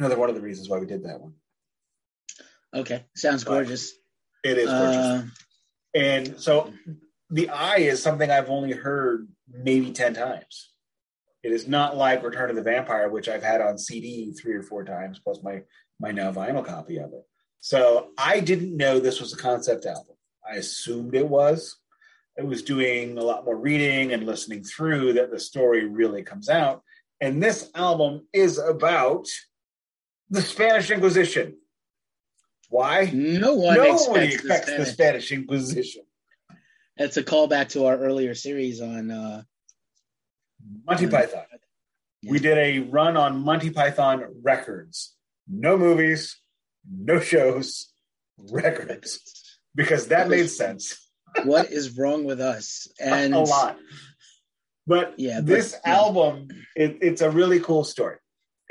Speaker 1: another one of the reasons why we did that one.
Speaker 3: Okay, sounds gorgeous.
Speaker 1: It is gorgeous. Uh, and so the eye is something I've only heard maybe 10 times. It is not like Return of the Vampire, which I've had on CD three or four times, plus my my now vinyl copy of it. So I didn't know this was a concept album. I assumed it was. I was doing a lot more reading and listening through that the story really comes out. And this album is about the Spanish Inquisition. Why?
Speaker 3: No one
Speaker 1: Nobody
Speaker 3: expects,
Speaker 1: expects the, Spanish. the Spanish Inquisition.
Speaker 3: That's a callback to our earlier series on uh,
Speaker 1: Monty Python. Yeah. We did a run on Monty Python records. No movies, no shows, records. Because that made sense.
Speaker 3: what is wrong with us? And
Speaker 1: a lot. But yeah, this but, album, yeah. it, it's a really cool story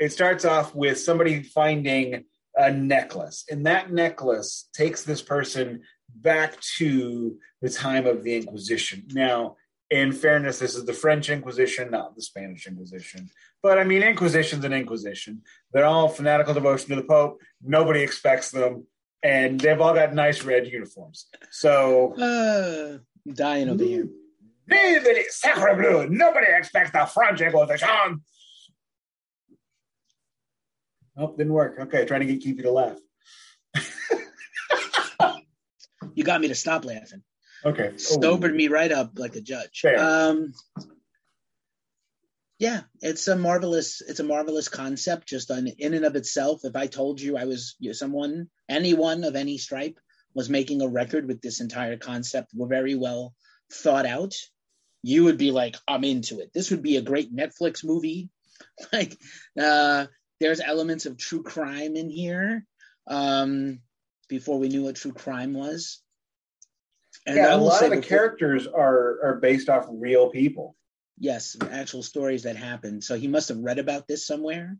Speaker 1: it starts off with somebody finding a necklace, and that necklace takes this person back to the time of the Inquisition. Now, in fairness, this is the French Inquisition, not the Spanish Inquisition. But I mean, Inquisition's an Inquisition. They're all fanatical devotion to the Pope. Nobody expects them, and they've all got nice red uniforms. So,
Speaker 3: uh, dying over here.
Speaker 1: Sacre bleu! Nobody expects the French Inquisition. Oh, didn't work. Okay, trying to get keep you to laugh.
Speaker 3: You got me to stop laughing.
Speaker 1: Okay.
Speaker 3: Sobered me right up like a judge. Fair. Um yeah, it's a marvelous it's a marvelous concept just on in and of itself. If I told you I was you know, someone, anyone of any stripe was making a record with this entire concept were very well thought out, you would be like, I'm into it. This would be a great Netflix movie. Like uh there's elements of true crime in here um, before we knew what true crime was.
Speaker 1: And yeah, a lot of the before, characters are are based off real people.
Speaker 3: Yes, actual stories that happened. So he must have read about this somewhere,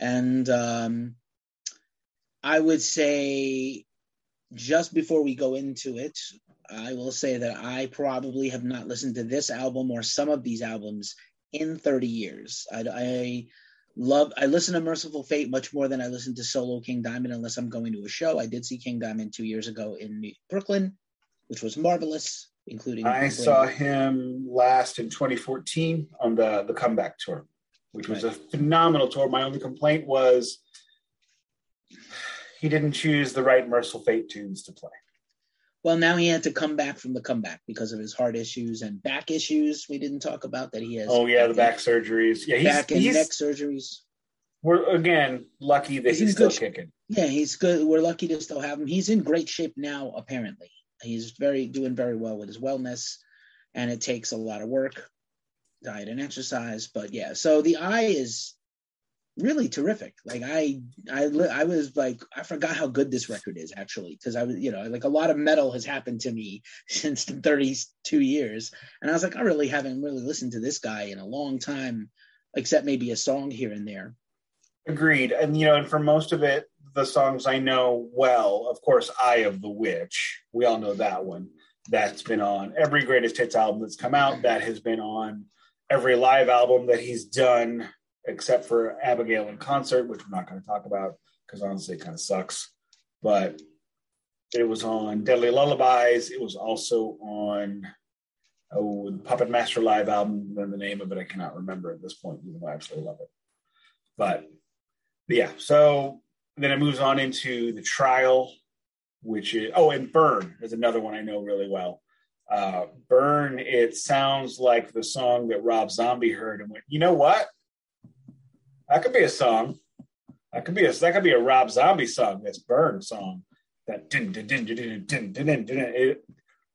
Speaker 3: and um, I would say just before we go into it, I will say that I probably have not listened to this album or some of these albums in 30 years. I, I love I listen to Mercyful Fate much more than I listen to solo King Diamond unless I'm going to a show. I did see King Diamond two years ago in Brooklyn, which was marvelous, including
Speaker 1: I saw him last in 2014 on the the comeback tour, which was right. a phenomenal tour. My only complaint was he didn't choose the right Mercyful Fate tunes to play.
Speaker 3: Well, now he had to come back from the comeback because of his heart issues and back issues. We didn't talk about that he has.
Speaker 1: Oh yeah, the back surgeries. Yeah,
Speaker 3: he's, back and he's, neck surgeries.
Speaker 1: We're again lucky that he's, he's still kicking.
Speaker 3: Yeah, he's good. We're lucky to still have him. He's in great shape now. Apparently, he's very doing very well with his wellness, and it takes a lot of work, diet and exercise. But yeah, so the eye is really terrific. Like I, I, I was like, I forgot how good this record is actually, because I was, you know, like a lot of metal has happened to me since the 32 years, and I was like, I really haven't really listened to this guy in a long time, except maybe a song here and there.
Speaker 1: Agreed, and you know, and for most of it, the songs I know well, of course, "Eye of the Witch," we all know that one. That's been on every greatest hits album that's come out. That has been on every live album that he's done except for Abigail in concert, which we're not going to talk about because honestly, it kind of sucks. But it was on Deadly Lullabies. It was also on oh the Puppet Master live album. Then the name of it I cannot remember at this point, even though I absolutely love it. But, but yeah, so then it moves on into the trial, which is oh, and Burn is another one I know really well. Uh, Burn, it sounds like the song that Rob Zombie heard and went, you know what? That could be a song. That could be a that could be a Rob Zombie song. That's Burn song. That din din din din din din din. din, din. It,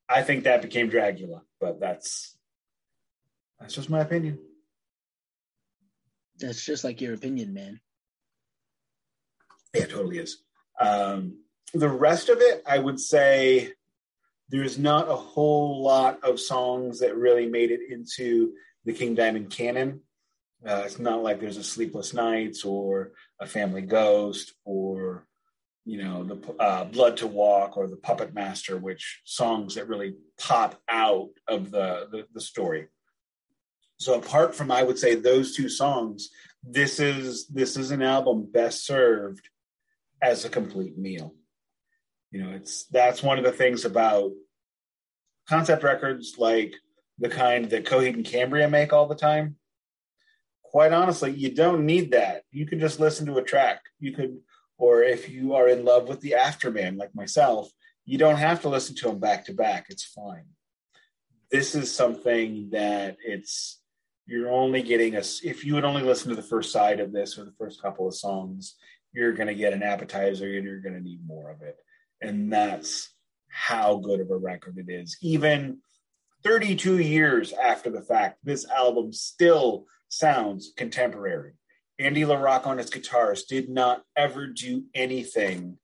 Speaker 1: I think that became Dracula, but that's that's just my opinion.
Speaker 3: That's just like your opinion, man.
Speaker 1: Yeah, totally is. Um, the rest of it, I would say, there's not a whole lot of songs that really made it into the King Diamond canon. Uh, it's not like there's a Sleepless Nights or a Family Ghost or you know the uh, Blood to Walk or the Puppet Master, which songs that really pop out of the, the the story. So apart from I would say those two songs, this is this is an album best served as a complete meal. You know, it's that's one of the things about concept records like the kind that Coheed and Cambria make all the time. Quite honestly, you don't need that. You can just listen to a track. You could, or if you are in love with the Afterman, like myself, you don't have to listen to them back to back. It's fine. This is something that it's you're only getting a if you would only listen to the first side of this or the first couple of songs, you're going to get an appetizer and you're going to need more of it. And that's how good of a record it is. Even 32 years after the fact, this album still sounds contemporary. Andy LaRocque on his guitars did not ever do anything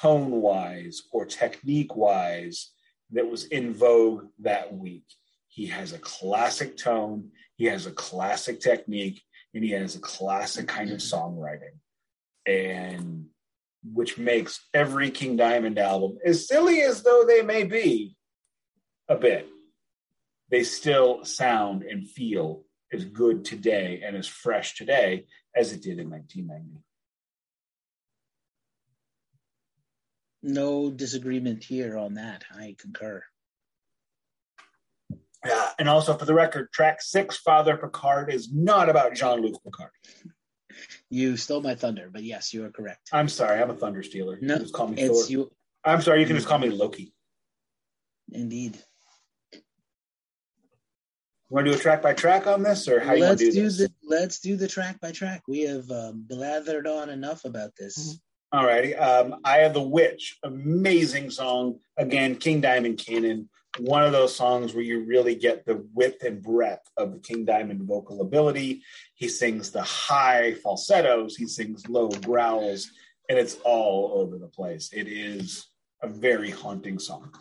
Speaker 1: tone wise or technique wise that was in vogue that week. He has a classic tone, he has a classic technique, and he has a classic kind of songwriting. And which makes every King Diamond album, as silly as though they may be, a bit, they still sound and feel as good today and as fresh today as it did in 1990.
Speaker 3: No disagreement here on that. I concur.
Speaker 1: Yeah, and also for the record, track six, Father Picard, is not about Jean Luc Picard.
Speaker 3: You stole my thunder, but yes, you are correct.
Speaker 1: I'm sorry, I'm a thunder stealer.
Speaker 3: No,
Speaker 1: just call me
Speaker 3: it's
Speaker 1: Thor.
Speaker 3: you.
Speaker 1: I'm sorry, you can just call me Loki.
Speaker 3: Indeed.
Speaker 1: Want to do a track by track on this, or how you want
Speaker 3: let's
Speaker 1: to do,
Speaker 3: do,
Speaker 1: this?
Speaker 3: the let's do the track by track. We have um, blathered on enough about this.
Speaker 1: Mm-hmm. Alrighty. Um, Eye of the Witch, amazing song. Again, King Diamond canon. One of those songs where you really get the width and breadth of the King Diamond vocal ability. He sings the high falsettos, he sings low growls, and it's all over the place. It is a very haunting song.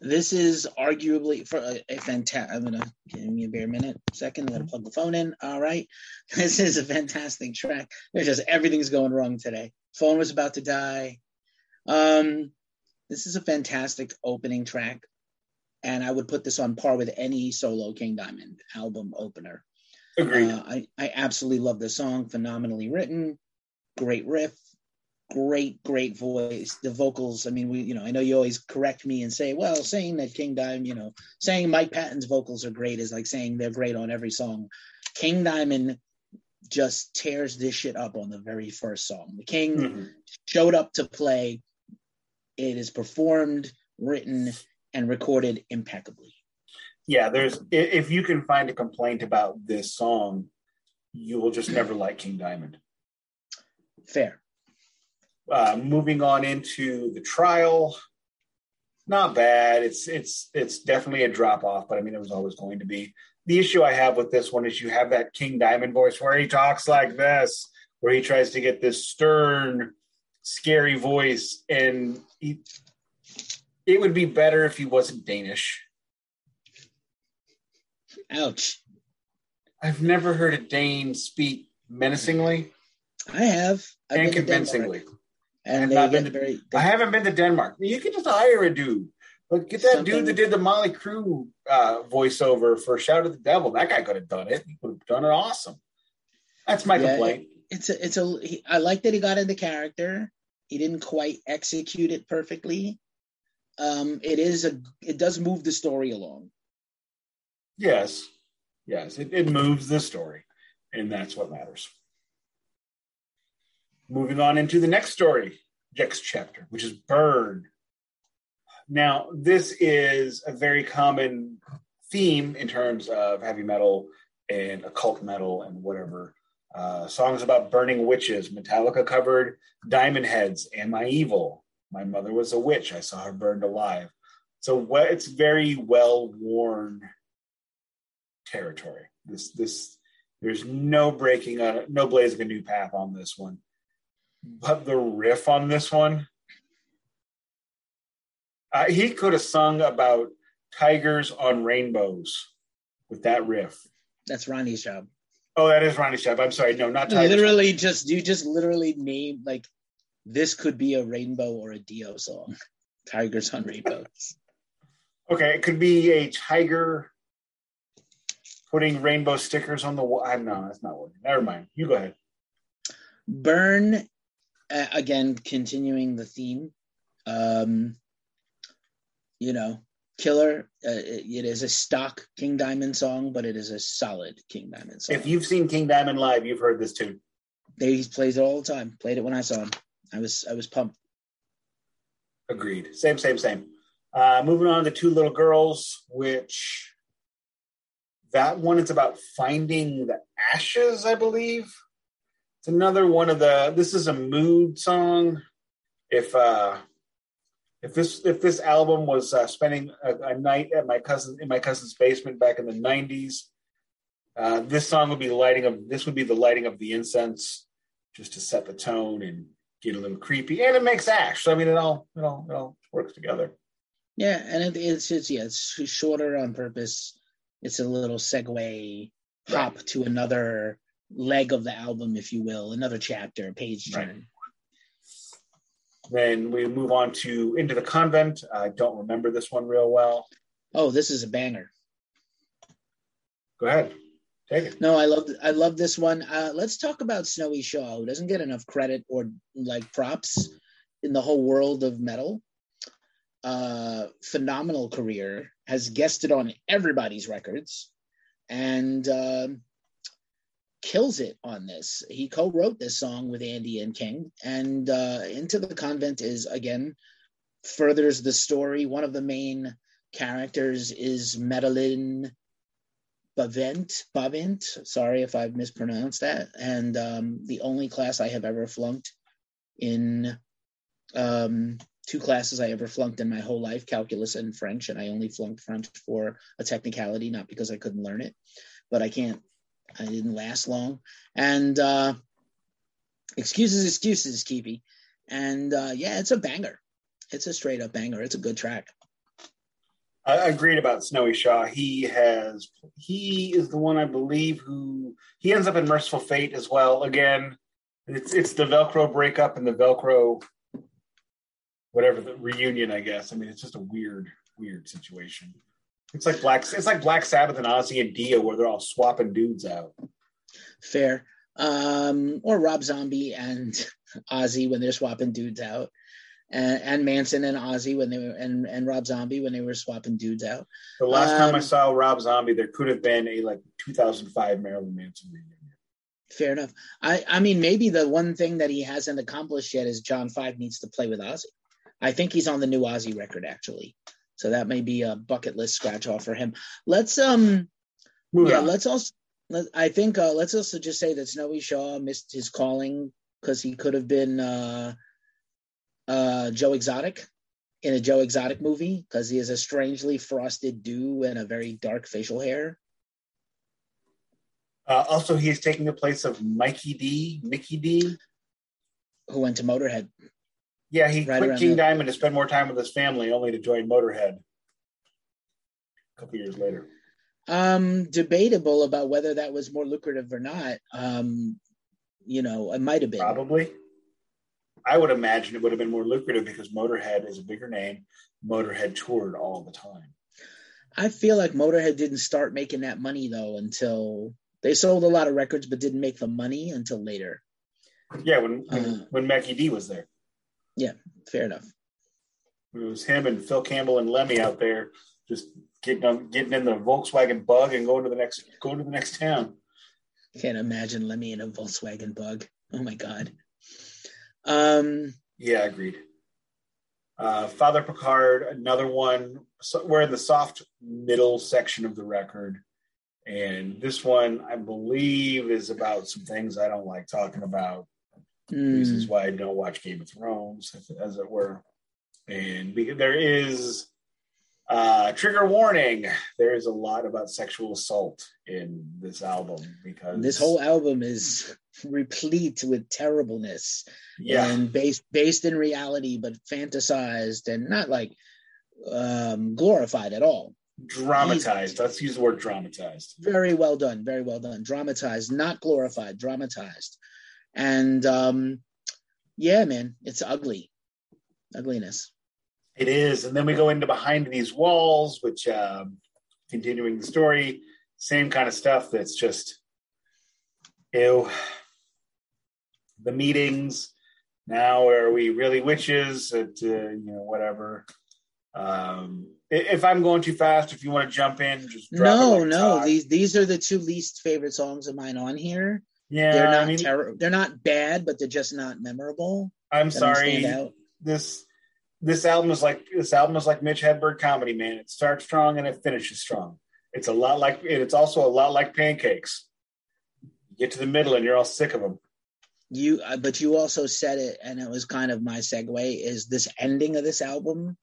Speaker 3: This is arguably for a, a fantastic. I'm gonna give me a bare minute, second. I'm gonna plug the phone in. All right, this is a fantastic track. There's just everything's going wrong today. Phone was about to die. Um, this is a fantastic opening track, and I would put this on par with any solo King Diamond album opener.
Speaker 1: Agreed.
Speaker 3: Uh, I I absolutely love the song. Phenomenally written, great riff, great great voice. The vocals. I mean, we you know I know you always correct me and say, well, saying that King Diamond, you know, saying Mike Patton's vocals are great is like saying they're great on every song. King Diamond just tears this shit up on the very first song. The King
Speaker 1: Mhm.
Speaker 3: showed up to play. It is performed, written, and recorded impeccably.
Speaker 1: Yeah, there's if you can find a complaint about this song, you will just never like King Diamond.
Speaker 3: Fair.
Speaker 1: Uh, moving on into the trial, not bad. It's it's it's definitely a drop off, but I mean it was always going to be. The issue I have with this one is you have that King Diamond voice where he talks like this, where he tries to get this stern, scary voice, and he, it would be better if he wasn't Danish.
Speaker 3: Ouch.
Speaker 1: I've never heard a Dane speak menacingly
Speaker 3: I have. I've
Speaker 1: and
Speaker 3: been to Denmark,
Speaker 1: convincingly.
Speaker 3: And
Speaker 1: not
Speaker 3: get
Speaker 1: been-
Speaker 3: very.
Speaker 1: I haven't been to Denmark. You can just hire a dude. But get that
Speaker 3: Something-
Speaker 1: dude that did the Mötley Crüe uh, voiceover for Shout at the Devil. That guy could have done it. He would have done it awesome. That's my
Speaker 3: Yeah,
Speaker 1: complaint.
Speaker 3: it's a. It's a. He, I like that he got into character. He didn't quite execute it perfectly. Um, it is a. It does move the story along.
Speaker 1: Yes. Yes. It, it moves the story. And that's what matters. Moving on into the next story, next chapter, which is Burn. Now, this is a very common theme in terms of heavy metal and occult metal and whatever. Uh, songs about burning witches. Metallica covered Diamond Heads, Am I Evil? My mother was a witch. I saw her burned alive. So it's very well worn territory. This this there's no breaking on no blazing a new path on this one. But the riff on this one, uh, he could have sung about tigers on rainbows with that riff.
Speaker 3: That's Ronnie's job.
Speaker 1: Oh, that is Ronnie's job. I'm sorry. No, not tigers.
Speaker 3: Literally, just you just literally name like this could be a rainbow or a Dio song. Tigers on rainbows.
Speaker 1: Okay, it could be a tiger putting rainbow stickers on the wall. I'm no, that's not working. Never mind. You go ahead.
Speaker 3: Burn again, continuing the theme. Um, you know, Killer. Uh, it, it is a stock King Diamond song, but it is a solid King Diamond song.
Speaker 1: If you've seen King Diamond live, you've heard this tune.
Speaker 3: He plays it all the time. Played it when I saw him. I was I was pumped.
Speaker 1: Agreed. Same, same, same. Uh, moving on to Two Little Girls, which that one is about finding the ashes, I believe. It's another one of the. This is a mood song. If uh, if this if this album was uh, spending a, a night at my cousin in my cousin's basement back in the '90s, uh, this song would be the lighting of this would be the lighting of the incense, just to set the tone and get a little creepy, and it makes ash. So I mean, it all it all it all works together.
Speaker 3: Yeah, and it, it's it's yeah, it's shorter on purpose. It's a little segue hop right. to another leg of the album, if you will, another chapter, page turn. Right.
Speaker 1: Then we move on to Into the Convent. I don't remember this one real well.
Speaker 3: Oh, this is a banger.
Speaker 1: Go ahead. Take it.
Speaker 3: No, I love I love this one. Uh, let's talk about Snowy Shaw, who doesn't get enough credit or like props in the whole world of metal. Uh, phenomenal career, has guested on everybody's records, and uh, kills it on this. He co-wrote this song with Andy and King, and uh, Into the Convent is again furthers the story. One of the main characters is Madeline Bavent. Bavent. Sorry if I've mispronounced that. And um, the only class I have ever flunked in um, two classes I ever flunked in my whole life, calculus and French, and I only flunked French for a technicality, not because I couldn't learn it. But I can't I didn't last long. And uh, excuses, excuses, Keefy. And uh, yeah, it's a banger. It's a straight up banger. It's a good track.
Speaker 1: I agreed about Snowy Shaw. He has he is the one I believe who he ends up in Mercyful Fate as well. Again, it's it's the Velcro breakup and the Velcro whatever the reunion, I guess. I mean, it's just a weird, weird situation. It's like Black. It's like Black Sabbath and Ozzy and Dio, where they're all swapping dudes out.
Speaker 3: Fair, um, or Rob Zombie and Ozzy when they're swapping dudes out, and, and, Manson and Ozzy when they were and and Rob Zombie when they were swapping dudes out.
Speaker 1: The last um, time I um, saw Rob Zombie, there could have been a like 2005 Marilyn Manson reunion.
Speaker 3: Fair enough. I I mean, maybe the one thing that he hasn't accomplished yet is John Five needs to play with Ozzy. I think he's on the new Ozzy record actually. So that may be a bucket list scratch off for him. Let's um Move yeah, on. let's also let, I think uh, let's also just say that Snowy Shaw missed his calling because he could have been uh, uh, Joe Exotic in a Joe Exotic movie because he has a strangely frosted dew and a very dark facial hair.
Speaker 1: Uh, also, he is taking the place of Mikey D, Mikkey Dee,
Speaker 3: who went to Motorhead.
Speaker 1: Yeah, he right quit King there. Diamond to spend more time with his family, only to join Motorhead a couple years later.
Speaker 3: Um, debatable about whether that was more lucrative or not. Um, you know, it might have been.
Speaker 1: Probably. I would imagine it would have been more lucrative because Motorhead is a bigger name. Motorhead toured all the time.
Speaker 3: I feel like Motorhead didn't start making that money though until they sold a lot of records, but didn't make the money until later.
Speaker 1: Yeah, when when, uh, when Mackie D was there.
Speaker 3: Yeah, fair enough.
Speaker 1: It was him and Phil Campbell and Lemmy out there just getting on, getting in the Volkswagen Bug and going to the next going to the next town.
Speaker 3: Can't imagine Lemmy in a Volkswagen Bug. Oh my god. Um.
Speaker 1: Yeah, agreed. Uh, Father Picard, another one. So we're in the soft middle section of the record, and this one, I believe, is about some things I don't like talking about mm. reasons why I don't watch Game of Thrones, as it were. And there is Uh, trigger warning: There is a lot about sexual assault in this album because
Speaker 3: This whole album is replete with terribleness
Speaker 1: yeah,
Speaker 3: and based based in reality, but fantasized and not like um, glorified at all.
Speaker 1: dramatized. Let's use the word dramatized.
Speaker 3: Very well done, very well done. Dramatized, not glorified, dramatized. And um, yeah, man, it's ugly, ugliness.
Speaker 1: It is, and then we go into behind these walls, which um, continuing the story, same kind of stuff. That's just ew. The meetings. Now, are we really witches? At uh, you know, whatever. Um, if I'm going too fast, if you want to jump in, just drop
Speaker 3: No,
Speaker 1: like
Speaker 3: no, these these are the two least favorite songs of mine on here.
Speaker 1: Yeah,
Speaker 3: they're not
Speaker 1: I mean,
Speaker 3: terror. They're not bad, but they're just not memorable.
Speaker 1: I'm sorry. This this album is like this album is like Mitch Hedberg comedy, man. It starts strong and it finishes strong. It's a lot like it's also a lot like pancakes. You get to the middle and you're all sick of them.
Speaker 3: You, uh, but you also said it, and it was kind of my segue. Is this ending of this album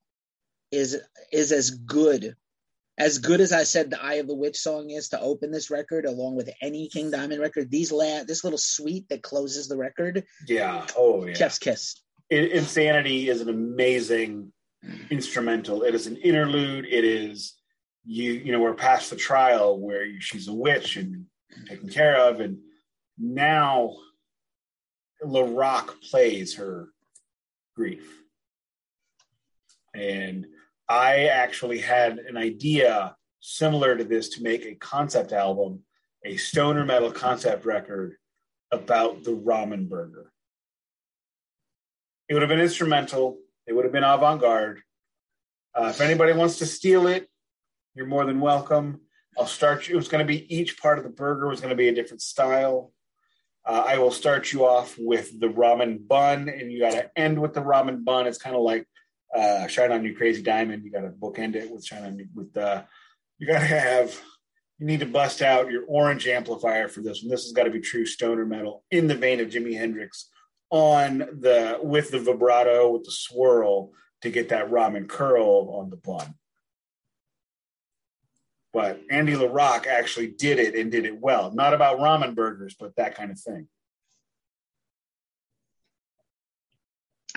Speaker 3: is is as good as good as I said the Eye of the Witch song is to open this record, along with any King Diamond record. These la- this little suite that closes the record,
Speaker 1: Yeah. Oh yeah.
Speaker 3: chef's kiss.
Speaker 1: I- Insanity is an amazing instrumental. It is an interlude. It is you. You know, we're past the trial where she's a witch and taken care of, and now LaRocque plays her grief. And I actually had an idea similar to this to make a concept album, a stoner metal concept record about the ramen burger. It would have been instrumental. It would have been avant garde. Uh, if anybody wants to steal it, you're more than welcome. I'll start you. It was going to be each part of the burger was going to be a different style. Uh, I will start you off with the ramen bun, and you got to end with the ramen bun. It's kind of like uh, "Shine on You, Crazy Diamond." You got to bookend it with "Shine on You." With uh, you got to have. You need to bust out your orange amplifier for this one. This has got to be true stoner metal in the vein of Jimi Hendrix on the with the vibrato with the swirl to get that ramen curl on the bun. But Andy LaRocque actually did it and did it well. Not about ramen burgers, but that kind of thing.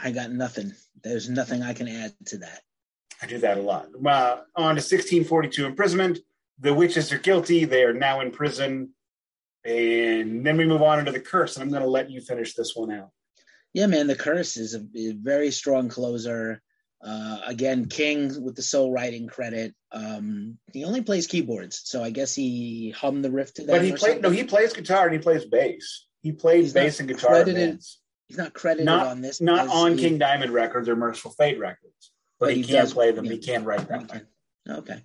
Speaker 3: I got nothing. There's nothing I can add to that.
Speaker 1: I do that a lot. Uh, on to 1642 imprisonment. The witches are guilty. They are now in prison. And then we move on into the curse. And I'm going to let you finish this one out.
Speaker 3: Yeah, man, the curse is a, a very strong closer. Uh, again, King with the sole writing credit. Um, he only plays keyboards, so I guess he hummed the riff to that.
Speaker 1: But he played, no, he plays guitar and he plays bass. He played
Speaker 3: He's
Speaker 1: bass and guitar.
Speaker 3: credited
Speaker 1: bands.
Speaker 3: He's not credited
Speaker 1: Not,
Speaker 3: on this.
Speaker 1: not on
Speaker 3: he-
Speaker 1: King Diamond Records or Mercyful Fate Records. But,
Speaker 3: But
Speaker 1: he,
Speaker 3: he
Speaker 1: can play them. He can write them.
Speaker 3: Okay. Okay.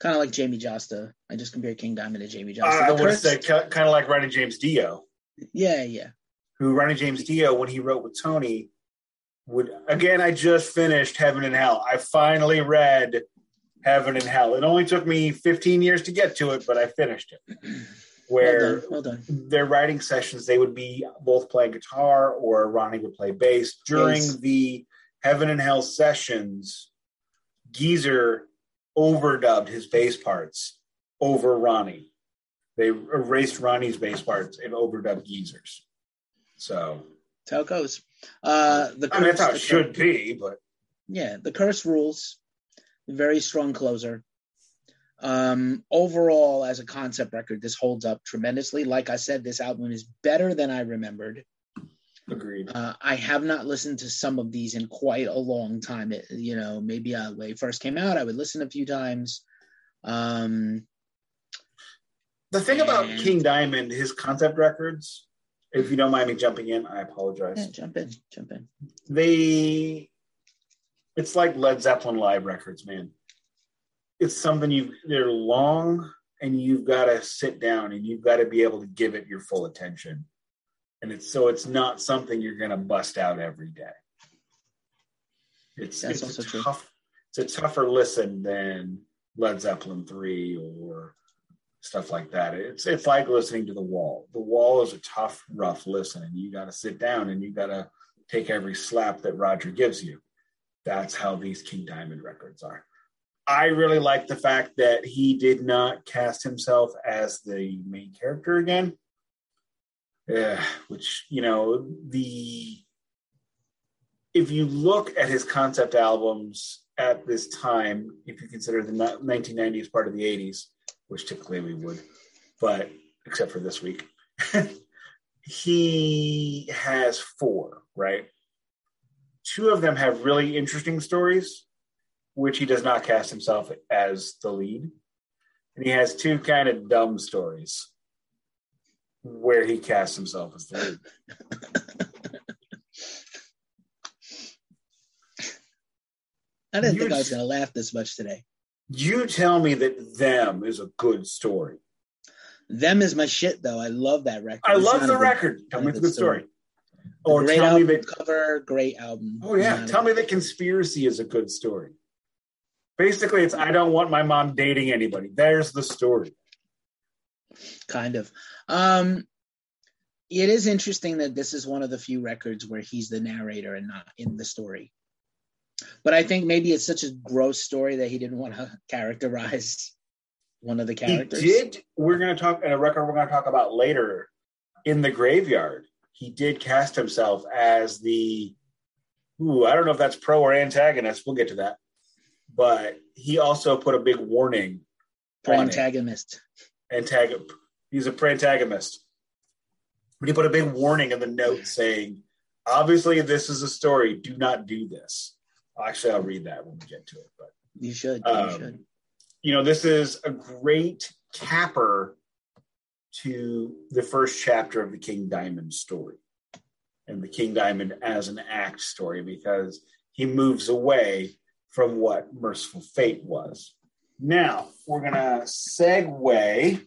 Speaker 3: Kind of like Jamie Jasta. I just compared King Diamond to Jamie Jasta.
Speaker 1: I
Speaker 3: The
Speaker 1: would say kind of like Ronnie James Dio.
Speaker 3: yeah, yeah.
Speaker 1: who Ronnie James Dio, when he wrote with Tony, would again. I just finished Heaven and Hell. I finally read Heaven and Hell. It only took me 15 years to get to it, but I finished it. Where
Speaker 3: well done. Well done.
Speaker 1: their writing sessions, they would be both playing guitar or Ronnie would play bass. During the Heaven and Hell sessions, Geezer overdubbed his bass parts over Ronnie. They erased Ronnie's bass parts and overdubbed Geezer's. So
Speaker 3: That's how it goes. Uh, the
Speaker 1: I mean, that's how it should be, but
Speaker 3: yeah, the curse rules. Very strong closer. Um, overall, as a concept record, this holds up tremendously. Like I said, this album is better than I remembered.
Speaker 1: agreed.
Speaker 3: Uh, I have not listened to some of these in quite a long time. It, you know, maybe uh, when it first came out, I would listen a few times. Um,
Speaker 1: The thing about King Diamond, his concept records, if you don't mind me jumping in, I apologize.
Speaker 3: yeah, jump in, jump in.
Speaker 1: They, it's like Led Zeppelin live records, man. It's something you, they're long and you've got to sit down and you've got to be able to give it your full attention. And it's so it's not something you're going to bust out every day. It's,
Speaker 3: That's
Speaker 1: it's
Speaker 3: also
Speaker 1: a
Speaker 3: true.
Speaker 1: tough, it's a tougher listen than Led Zeppelin 3 or stuff like that. It's it's like listening to the wall. The wall is a tough, rough listen, and you got to sit down and you got to take every slap that Roger gives you. That's how these King Diamond records are. I really like the fact that he did not cast himself as the main character again. Yeah, which you know the if you look at his concept albums at this time, if you consider the 1990s part of the 80s, which typically we would, but except for this week, he has four, right? Two of them have really interesting stories, which he does not cast himself as the lead. And he has two kind of dumb stories where he casts himself as the lead.
Speaker 3: I didn't
Speaker 1: You
Speaker 3: think I was going to laugh this much today.
Speaker 1: You tell me that them is a good story.
Speaker 3: Them is my shit, though. I love that record.
Speaker 1: I
Speaker 3: It's
Speaker 1: love the
Speaker 3: a good-
Speaker 1: record. Tell me it's a
Speaker 3: good
Speaker 1: story.
Speaker 3: story.
Speaker 1: Or
Speaker 3: great
Speaker 1: tell me
Speaker 3: album
Speaker 1: that
Speaker 3: cover, great album.
Speaker 1: Oh yeah, tell me that conspiracy is a good story. Basically, it's I don't want my mom dating anybody. There's the story.
Speaker 3: kind of. Um, it is interesting that this is one of the few records where he's the narrator and not in the story. But I think maybe it's such a gross story that he didn't want to characterize one of the characters.
Speaker 1: He did. We're going to talk at a record we're going to talk about later. In the graveyard, he did cast himself as the. Ooh, I don't know if that's pro or antagonist. We'll get to that. But he also put a big warning.
Speaker 3: for
Speaker 1: on it.
Speaker 3: antagonist.
Speaker 1: antag- he's a protagonist. But he put a big warning in the note saying, obviously, this is a story. Do not do this. Actually, I'll read that when we get to it. But,
Speaker 3: You should. You
Speaker 1: um,
Speaker 3: should.
Speaker 1: you know, this is a great capper to the first chapter of the King Diamond story and the King Diamond as an act story because he moves away from what Mercyful Fate was. Now, we're going to segue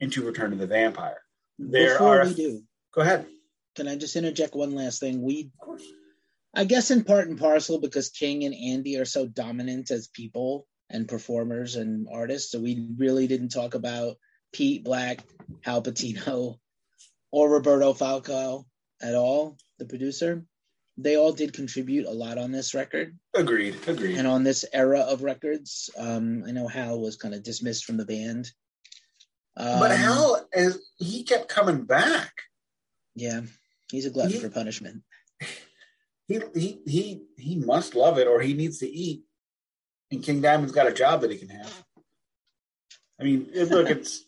Speaker 1: into Return of the Vampire. There
Speaker 3: Before
Speaker 1: are-
Speaker 3: we do,
Speaker 1: Go ahead.
Speaker 3: can I just interject one last thing? We,
Speaker 1: Of course.
Speaker 3: I guess, in part and parcel, because King and Andy are so dominant as people and performers and artists, so we really didn't talk about Pete Blakk, Hal Patino, or Roberto Falcão at all, the producer. They all did contribute a lot on this record
Speaker 1: Agreed. Agreed.
Speaker 3: and on this era of records. Um, I know Hal was kind of dismissed from the band. Um,
Speaker 1: but Hal, as he kept coming back.
Speaker 3: yeah, he's a glutton
Speaker 1: He-
Speaker 3: for punishment.
Speaker 1: he he he he must love it or he needs to eat and king diamond's got a job that he can have i mean look it's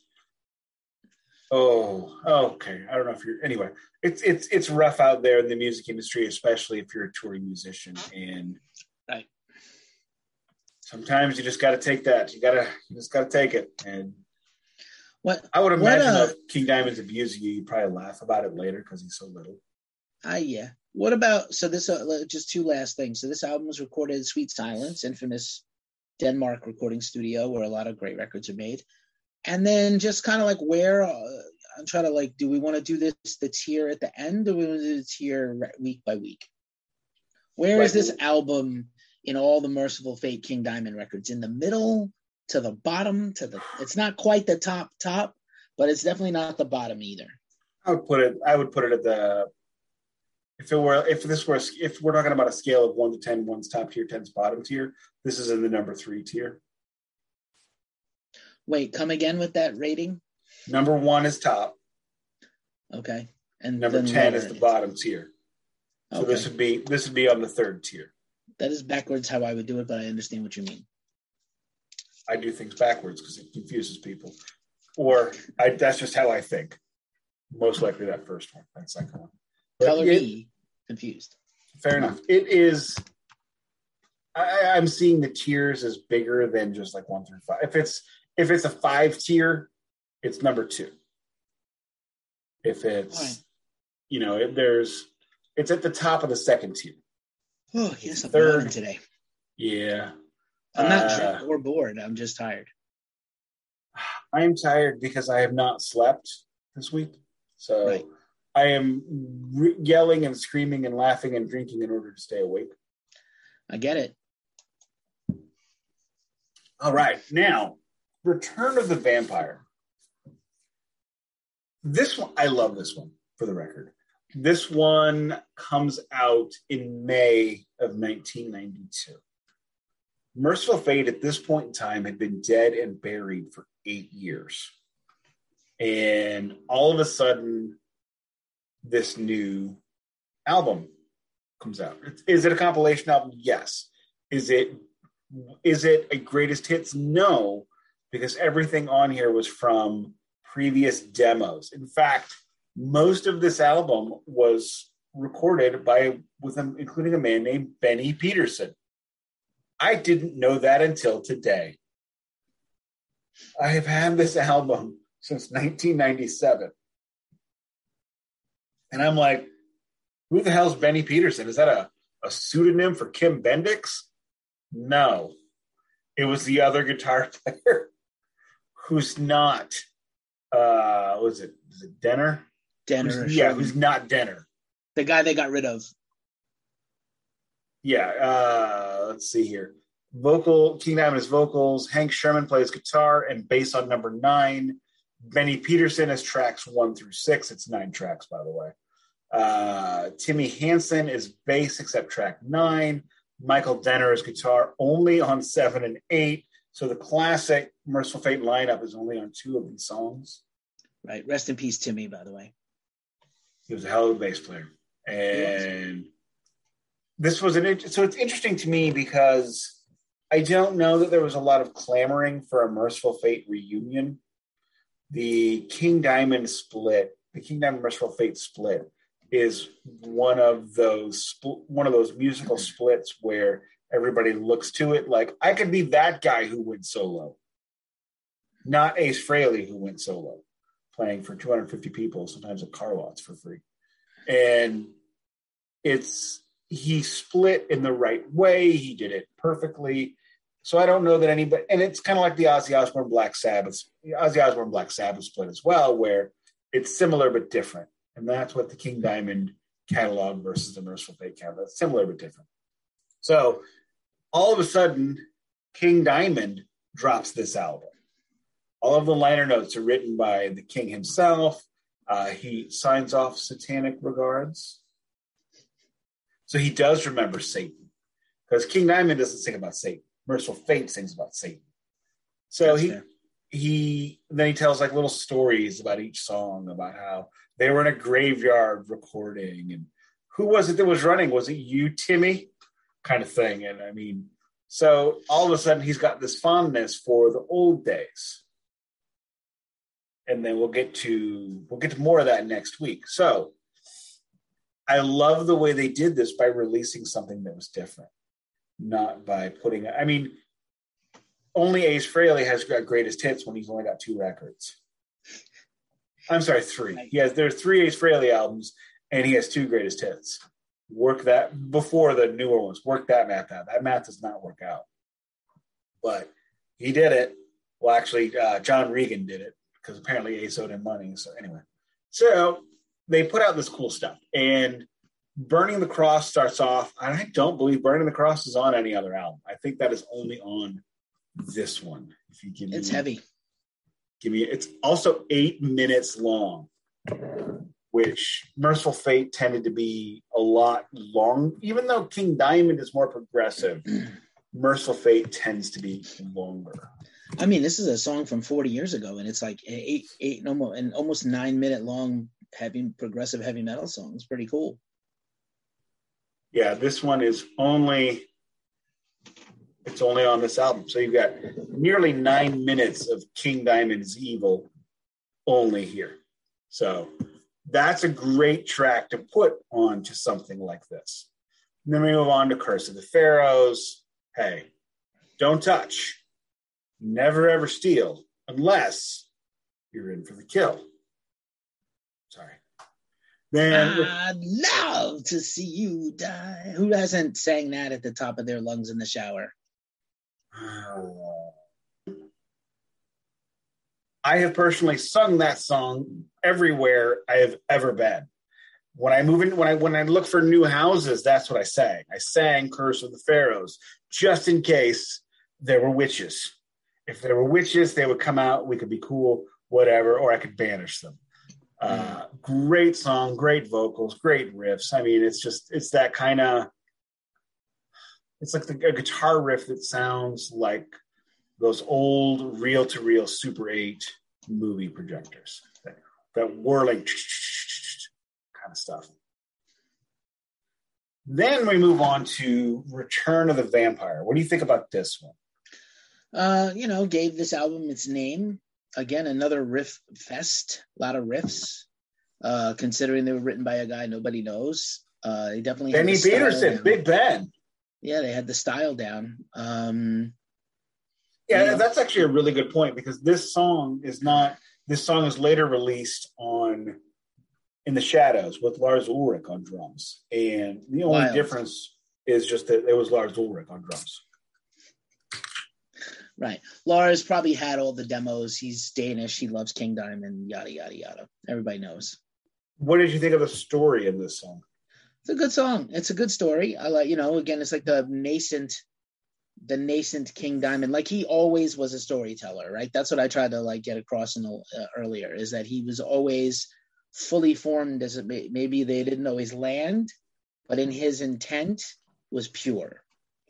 Speaker 1: oh okay i don't know if you're anyway it's it's it's rough out there in the music industry especially if you're a touring musician and
Speaker 3: Right.
Speaker 1: sometimes you just got to take that you gotta you just got to take it and
Speaker 3: What
Speaker 1: i would
Speaker 3: What,
Speaker 1: imagine
Speaker 3: uh,
Speaker 1: if king diamond's abusing you you'd probably laugh about it later because he's so little
Speaker 3: Ah, yeah. What about so this? Uh, just two last things. So this album was recorded at Sweet Silence, infamous Denmark recording studio, where a lot of great records are made. And then just kind of like where uh, I'm trying to like, do we want to do this the tier at the end, or we want to do the tier week by week? Where is
Speaker 1: Right.
Speaker 3: this album in all the Mercyful Fate King Diamond records? In the middle, to the bottom, to the. It's not quite the top top, but it's definitely not the bottom either.
Speaker 1: I would put it. I would put it at the. If it were, if this were, if we're talking about a scale of one to ten, one's top tier, ten's bottom tier. This is in the number three tier.
Speaker 3: Wait, come again with that rating?
Speaker 1: Number one is top.
Speaker 3: Okay. And
Speaker 1: Number ten is the bottom tier. So
Speaker 3: Okay.
Speaker 1: this would be this would be on the third tier.
Speaker 3: that is backwards how I would do it, but I understand what you mean.
Speaker 1: I do things backwards because it confuses people, or I, that's just how I think. Most likely that first one, that second one. But
Speaker 3: Color
Speaker 1: it-
Speaker 3: B, confused.
Speaker 1: Fair enough. It is. I, I'm seeing the tiers as bigger than just like one through five. If it's if it's a five tier, it's number two. If it's
Speaker 3: Alright.
Speaker 1: you know, if there's it's at the top of the second tier.
Speaker 3: Oh, yes, I'm
Speaker 1: Third.
Speaker 3: today.
Speaker 1: Yeah,
Speaker 3: I'm not
Speaker 1: Uh,
Speaker 3: drunk or bored. I'm just tired.
Speaker 1: I am tired because I have not slept this week. So
Speaker 3: Right.
Speaker 1: I am re- yelling and screaming and laughing and drinking in order to stay awake.
Speaker 3: I get it.
Speaker 1: All right, now Return of the Vampire. This one, I love this one for the record. This one comes out in May of 1992. Mercyful Fate at this point in time had been dead and buried for eight years. And all of a sudden, this new album comes out. Is it a compilation album? Yes. Is it is it a greatest hits? No, because everything on here was from previous demos. In fact, most of this album was recorded by with them, including a man named Benny Petersen. I didn't know that until today. I have had this album since 1997. And I'm like, who the hell's Benny Petersen? Is that a, a pseudonym for Kim Bendix? No. It was the other guitar player who's not uh was it is it Denner?
Speaker 3: Denner.
Speaker 1: Who's, yeah, who's not Denner.
Speaker 3: The guy they got rid of.
Speaker 1: Yeah, uh let's see here. Vocal King Diamond's vocals, Hank Shermann plays guitar and bass on number nine. Benny Petersen has tracks one through six. It's nine tracks, by the way. Uh, Timi Hansen is bass except track nine. Michael Denner is guitar only on seven and eight. So the classic Mercyful Fate lineup is only on two of these songs.
Speaker 3: Right. Rest in peace, Timi, by the way.
Speaker 1: He was a hell of a bass player. And this was an so it's interesting to me because I don't know that there was a lot of clamoring for a Mercyful Fate reunion. The King Diamond split, the King Diamond Mercyful Fate split is one of those one of those musical mm-hmm. splits where everybody looks to it like I could be that guy who went solo, not Ace Frehley who went solo, playing for 250 people, sometimes at car lots for free, and it's he split in the right way. He did it perfectly. So I don't know that anybody, and it's kind of like the Ozzy Osbourne Black Sabbath, Ozzy Osbourne Black Sabbath split as well, where it's similar but different. And that's what the King Diamond catalog versus the Mercyful Fate catalog. It's similar but different. So all of a sudden, King Diamond drops this album. All of the liner notes are written by the king himself. Uh, he signs off satanic regards. So he does remember Satan because King Diamond doesn't sing about Satan. Mercyful Fate sings about Satan. So That's he fair. he then he tells like little stories about each song about how they were in a graveyard recording and who was it that was running? Was it you, Timi? Kind of thing. And I mean, so all of a sudden he's got this fondness for the old days. And then we'll get to we'll get to more of that next week. So I love the way they did this by releasing something that was different, not by putting I mean, only Ace Frehley has got greatest hits when he's only got two records. I'm sorry, three. He has there are three Ace Frehley albums, and he has two greatest hits. Work that before the newer ones. Work that math out. That math does not work out, but he did it. Well, actually, uh, John Regan did it because apparently Ace owed him money. So anyway, so they put out this cool stuff, and Burning the Cross starts off. I don't believe Burning the Cross is on any other album. I think that is only on this one. If you give
Speaker 3: me, it's heavy.
Speaker 1: Give me it's also eight minutes long, which Mercyful Fate tended to be a lot long. Even though King Diamond is more progressive, Mercyful Fate tends to be longer.
Speaker 3: I mean, this is a song from 40 years ago, and it's like eight, eight, almost, and almost nine minute long heavy progressive heavy metal song. It's pretty cool.
Speaker 1: Yeah, this one is only it's only on this album. So you've got nearly nine minutes of King Diamond's Evil only here. So that's a great track to put onto something like this. And then we move on to Curse of the Pharaohs. Hey, don't touch, never ever steal unless you're in for the kill. Sorry.
Speaker 3: Then I'd love to see you die. Who hasn't sang that at the top of their lungs in the shower?
Speaker 1: I have personally sung that song everywhere I have ever been. When I move in, when I when I look for new houses, that's what I sang. I sang "Curse of the Pharaohs" just in case there were witches. If there were witches, they would come out. We could be cool, whatever, or I could banish them. Uh, great song, great vocals, great riffs. I mean, it's just it's that kind of it's like the, a guitar riff that sounds like those old reel to reel Super 8 movie projectors that, that whirling kind of stuff. Then we move on to Return of the Vampire. What do you think about this one?
Speaker 3: Uh, you know, gave this album its name. Again, another riff fest, a lot of riffs. Uh, considering they were written by a guy nobody knows. Uh, they definitely
Speaker 1: Benny Petersen, Big Ben.
Speaker 3: Yeah, they had the style down. Um,
Speaker 1: yeah, yeah, that's actually a really good point because this song is not. This song is later released on in the Shadows with Lars Ulrich on drums, and the only Wild. difference is just that it was Lars Ulrich on drums.
Speaker 3: Right. Lars probably had all the demos. He's Danish. He loves King Diamond. Yada yada yada. Everybody knows.
Speaker 1: What did you think of the story in this song?
Speaker 3: It's a good song. It's a good story. I like, you know, again, it's like the nascent, the nascent King Diamond. Like he always was a storyteller, right? That's what I tried to like get across in the, uh, earlier. Is that he was always fully formed as it may, maybe they didn't always land, but in his intent was pure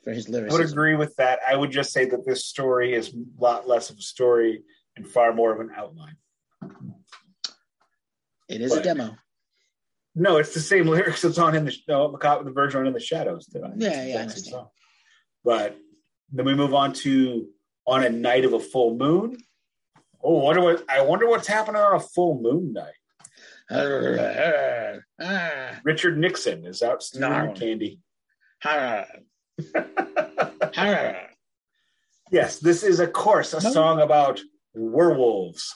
Speaker 3: for his lyricism.
Speaker 1: I would agree with that. I would just say that this story is a lot less of a story and far more of an outline.
Speaker 3: It is but, a demo.
Speaker 1: No, it's the same lyrics that's on in the no, uh, the version on in the shadows.
Speaker 3: Too. Yeah, yeah, I.
Speaker 1: But then we move on to on a night of a full moon. Oh, wonder what I wonder what's happening on a full moon night. Uh, uh, Richard Nixon is out stealing no. candy. yes, this is of course a song about werewolves.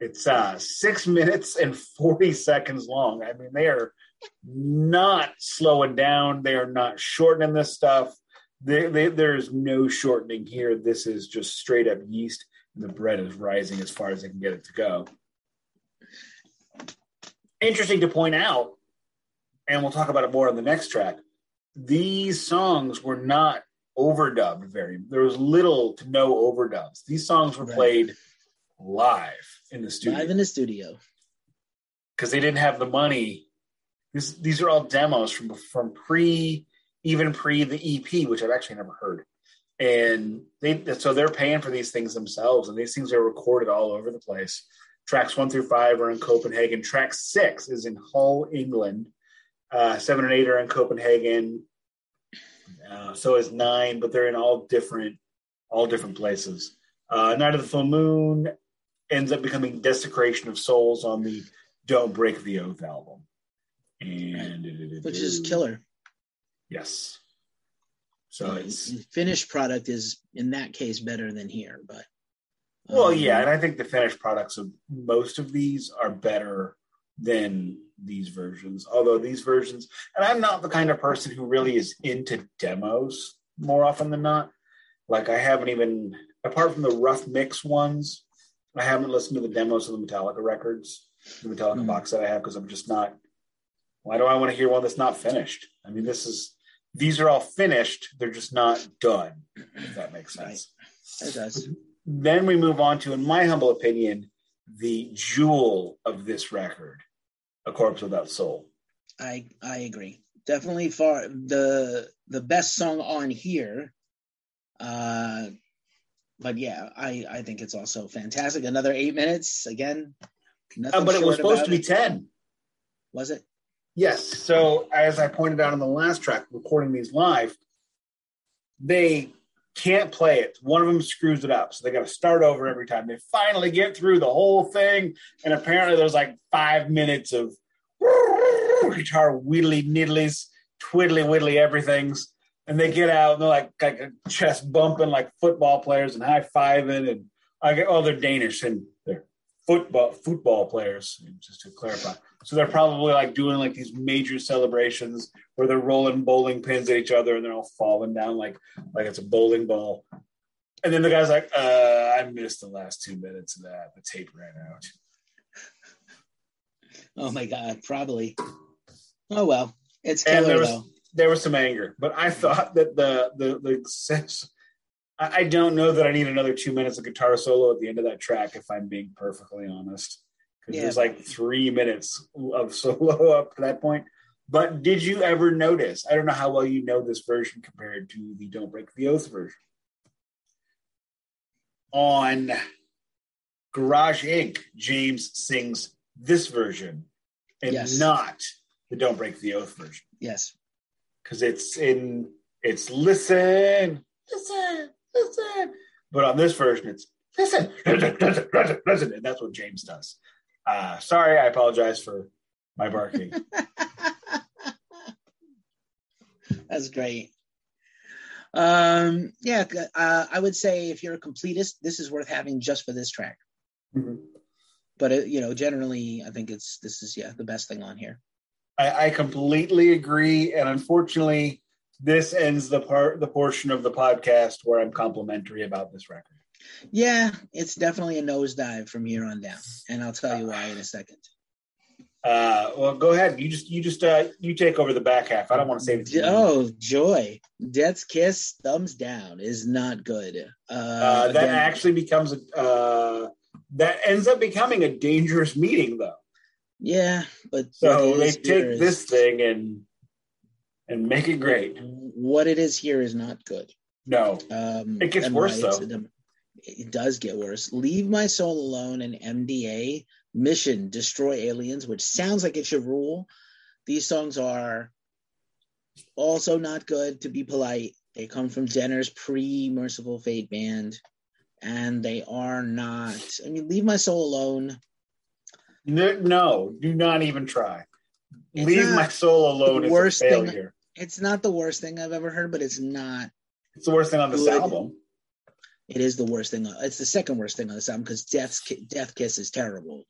Speaker 1: It's uh, six minutes and 40 seconds long. I mean, they are not slowing down. They are not shortening this stuff. They, they, there's no shortening here. This is just straight up yeast, and the bread is rising as far as they can get it to go. Interesting to point out, and we'll talk about it more on the next track. These songs were not overdubbed very. There was little to no overdubs. These songs were right. played live in the studio.
Speaker 3: Live in the studio.
Speaker 1: Because they didn't have the money. This, these are all demos from from pre, even pre the EP, which I've actually never heard. And they so they're paying for these things themselves, and these things are recorded all over the place. Tracks one through five are in Copenhagen. Track six is in Hull, England. Uh, seven and eight are in Copenhagen. Uh, so is nine, but they're in all different, all different places. Uh, Night of the Full Moon ends up becoming Desecration of Souls on the Don't Break the Oath album. And
Speaker 3: which is killer.
Speaker 1: Yes. So yeah, it's
Speaker 3: finished product is in that case better than here, but
Speaker 1: um, well, yeah, and I think the finished products of most of these are better than these versions. Although these versions, and I'm not the kind of person who really is into demos more often than not. Like I haven't even, apart from the rough mix ones, I haven't listened to the demos of the Metallica records, the Metallica mm-hmm. box that I have, because I'm just not. Why do I want to hear one that's not finished? I mean, this is these are all finished; they're just not done. If that makes sense.
Speaker 3: Right. It does.
Speaker 1: Then we move on to, in my humble opinion, the jewel of this record, "A Corpse Without Soul."
Speaker 3: I I agree. Definitely far the the best song on here. Uh, but yeah, I I think it's also fantastic. Another eight minutes again.
Speaker 1: Uh, but it was supposed to be it. ten.
Speaker 3: Was it?
Speaker 1: Yes. So as I pointed out on the last track, recording these live, they can't play it. One of them screws it up, so they got to start over every time. They finally get through the whole thing, and apparently there's like five minutes of guitar whittly niddlies, twiddly widdly everything's and they get out and they're like like chest bumping like football players and high fiving and I get oh they're Danish and football football players just to clarify. So they're probably like doing like these major celebrations where they're rolling bowling pins at each other and they're all falling down like like it's a bowling ball. And then the guy's like, uh, I missed the last two minutes of that. The tape ran out.
Speaker 3: Oh my god, probably. Oh well. It's killer was, though
Speaker 1: there was some anger, but I thought that the the the sense. I don't know that I need another two minutes of guitar solo at the end of that track. If I'm being perfectly honest, because yeah, there's like three minutes of solo up to that point. But did you ever notice? I don't know how well you know this version compared to the Don't Break the Oath version. On Garage Inc., James sings this version and
Speaker 3: Yes.
Speaker 1: not the Don't Break the Oath version.
Speaker 3: Yes.
Speaker 1: Because it's in it's listen, listen, listen. But on this version, it's listen, listen, listen, listen, listen. And that's what James does. Uh, sorry, I apologize for my barking.
Speaker 3: That's great. Um, yeah, uh, I would say if you're a completist, this is worth having just for this track.
Speaker 1: Mhm.
Speaker 3: But you know, generally, I think it's this is yeah the best thing on here.
Speaker 1: I, I completely agree, and unfortunately, this ends the part, the portion of the podcast where I'm complimentary about this record.
Speaker 3: Yeah, it's definitely a nosedive from here on down, and I'll tell you why in a second.
Speaker 1: Uh, well, go ahead. You just, you just, uh, you take over the back half. I don't want to say it.
Speaker 3: Oh, joy! Death's kiss, thumbs down is not good. Uh,
Speaker 1: Uh, that
Speaker 3: again,
Speaker 1: actually becomes a, uh, that ends up becoming a dangerous meeting, though.
Speaker 3: yeah, but
Speaker 1: So they take
Speaker 3: is-
Speaker 1: this thing and and make it great.
Speaker 3: What it is here is not good.
Speaker 1: No,
Speaker 3: Um,
Speaker 1: It gets worse, though.
Speaker 3: dem- It does get worse. Leave My Soul Alone and MDA Mission Destroy Aliens, which sounds like it should rule. These songs are also not good, to be polite. They come from Denner's pre Mercyful Fate band, and they are not. I mean, Leave My Soul Alone.
Speaker 1: no, no do not even try.
Speaker 3: It's
Speaker 1: Leave my soul alone.
Speaker 3: the worst
Speaker 1: a
Speaker 3: thing-
Speaker 1: failure.
Speaker 3: It's not the worst thing I've ever heard, but it's not.
Speaker 1: It's the worst thing on this
Speaker 3: Good.
Speaker 1: album.
Speaker 3: It is the worst thing. It's the second worst thing on this album because Death's Death Kiss is terrible.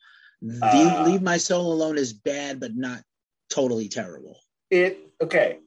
Speaker 1: Uh,
Speaker 3: Leave My Soul Alone is bad, but not totally terrible.
Speaker 1: It okay.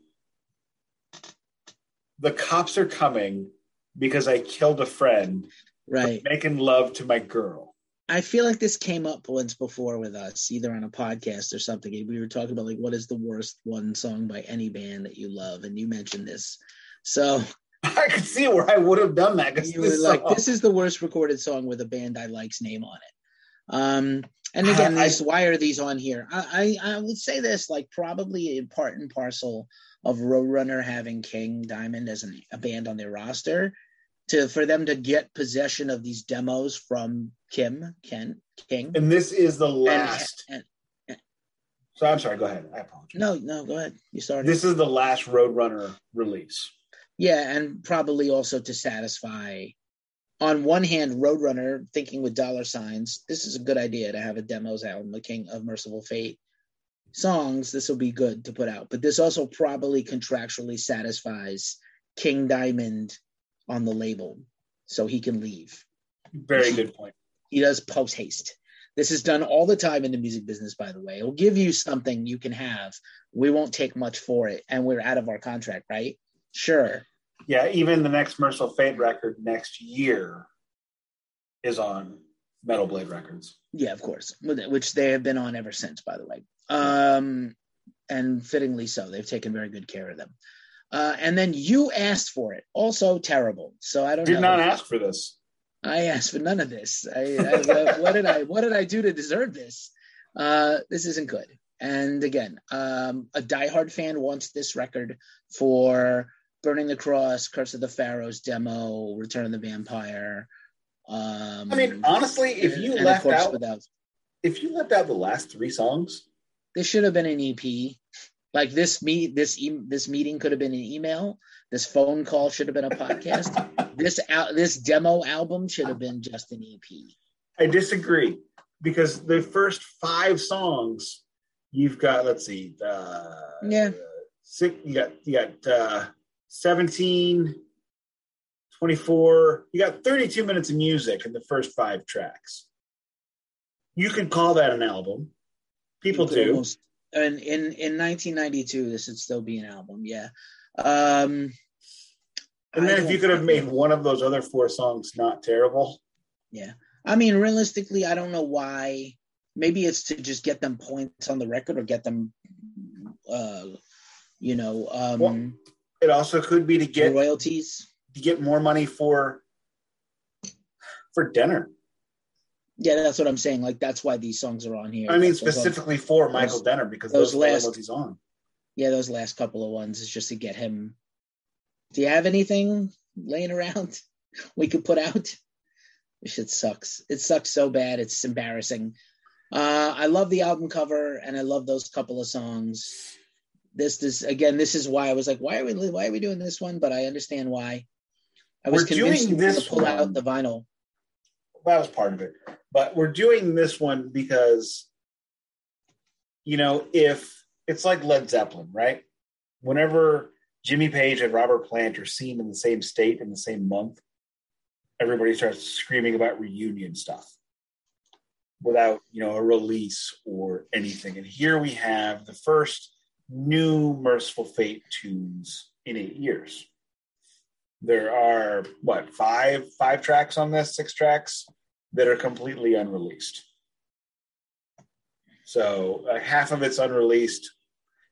Speaker 1: The cops are coming because I killed a friend
Speaker 3: Right.
Speaker 1: making love to my girl.
Speaker 3: I feel like this came up once before with us, either on a podcast or something. We were talking about like what is the worst one song by any band that you love, and you mentioned this. So
Speaker 1: I could see where I would have done that because
Speaker 3: you were like, "This is the worst recorded song with a band I like's name on it." Um, and again,
Speaker 1: I-
Speaker 3: why are these on here? I, I I would say this like probably in part and parcel of Roadrunner having King Diamond as an, a band on their roster to for them to get possession of these demos from Kim Ken King.
Speaker 1: and this is the
Speaker 3: And-
Speaker 1: last.
Speaker 3: and-
Speaker 1: so I'm sorry. Go ahead. I apologize.
Speaker 3: no, no, go ahead. You started.
Speaker 1: This is the last Roadrunner release.
Speaker 3: Yeah, and probably also to satisfy. On one hand, Roadrunner thinking with dollar signs, this is a good idea to have a demos album, the King of Mercyful Fate songs. This will be good to put out, but this also probably contractually satisfies King Diamond on the label, so he can leave.
Speaker 1: Very good point.
Speaker 3: He does post haste. This is done all the time in the music business, by the way. It'll give you something you can have. We won't take much for it, and we're out of our contract, right? Sure.
Speaker 1: Yeah, even the next Mercyful Fate record next year is on Metal Blade Records.
Speaker 3: Yeah, of course, which they have been on ever since, by the way. Um, and fittingly so. They've taken very good care of them. Uh, and then you asked for it, also terrible. So I don't You
Speaker 1: Did
Speaker 3: know.
Speaker 1: not ask for this.
Speaker 3: I asked for none of this. I, I, what, did I what did I do to deserve this? Uh, this isn't good. And again, um, a diehard fan wants this record for Burning the Cross, Curse of the Pharaohs demo, Return of the Vampire. Um,
Speaker 1: I mean, honestly, if you left out
Speaker 3: without
Speaker 1: if you left out the last three songs,
Speaker 3: this should have been an EP. Like this meet this e- this meeting could have been an email. This phone call should have been a podcast. this al- this demo album should have been just an EP.
Speaker 1: I disagree because the first five songs you've got. Let's see, uh,
Speaker 3: Yeah.
Speaker 1: six. You got you got uh, 17, 24. You got thirty two minutes of music in the first five tracks. You can call that an album. People do.
Speaker 3: almost- and in in 1992, this would still be an album. Yeah. Um,
Speaker 1: And then if you could have made one of those other four songs not terrible,
Speaker 3: Yeah. I mean, realistically, I don't know why. Maybe it's to just get them points on the record or get them, uh, you know, um,
Speaker 1: Well, it also could be to get
Speaker 3: royalties.
Speaker 1: to get more money for for Denner.
Speaker 3: Yeah, that's what I'm saying. Like that's why these songs are on here.
Speaker 1: I mean,
Speaker 3: songs-
Speaker 1: specifically for Michael Denner because
Speaker 3: those
Speaker 1: those,
Speaker 3: last-
Speaker 1: he's on.
Speaker 3: Yeah, those last couple of ones is just to get him. Do you have anything laying around we could put out? This shit sucks. It sucks so bad. It's embarrassing. Uh, I love the album cover and I love those couple of songs. This, is again, this is why I was like, why are we, why are we doing this one? But I understand why. I was
Speaker 1: We're
Speaker 3: convinced
Speaker 1: doing this
Speaker 3: to pull out the vinyl.
Speaker 1: That was part of it. But we're doing this one because, you know, if it's like Led Zeppelin, right? Whenever Jimmy Page and Robert Plant are seen in the same state in the same month, everybody starts screaming about reunion stuff without, you know, a release or anything. And here we have the first new Mercyful Fate tunes in eight years. There are what five five tracks on this, six tracks that are completely unreleased. So uh, half of it's unreleased,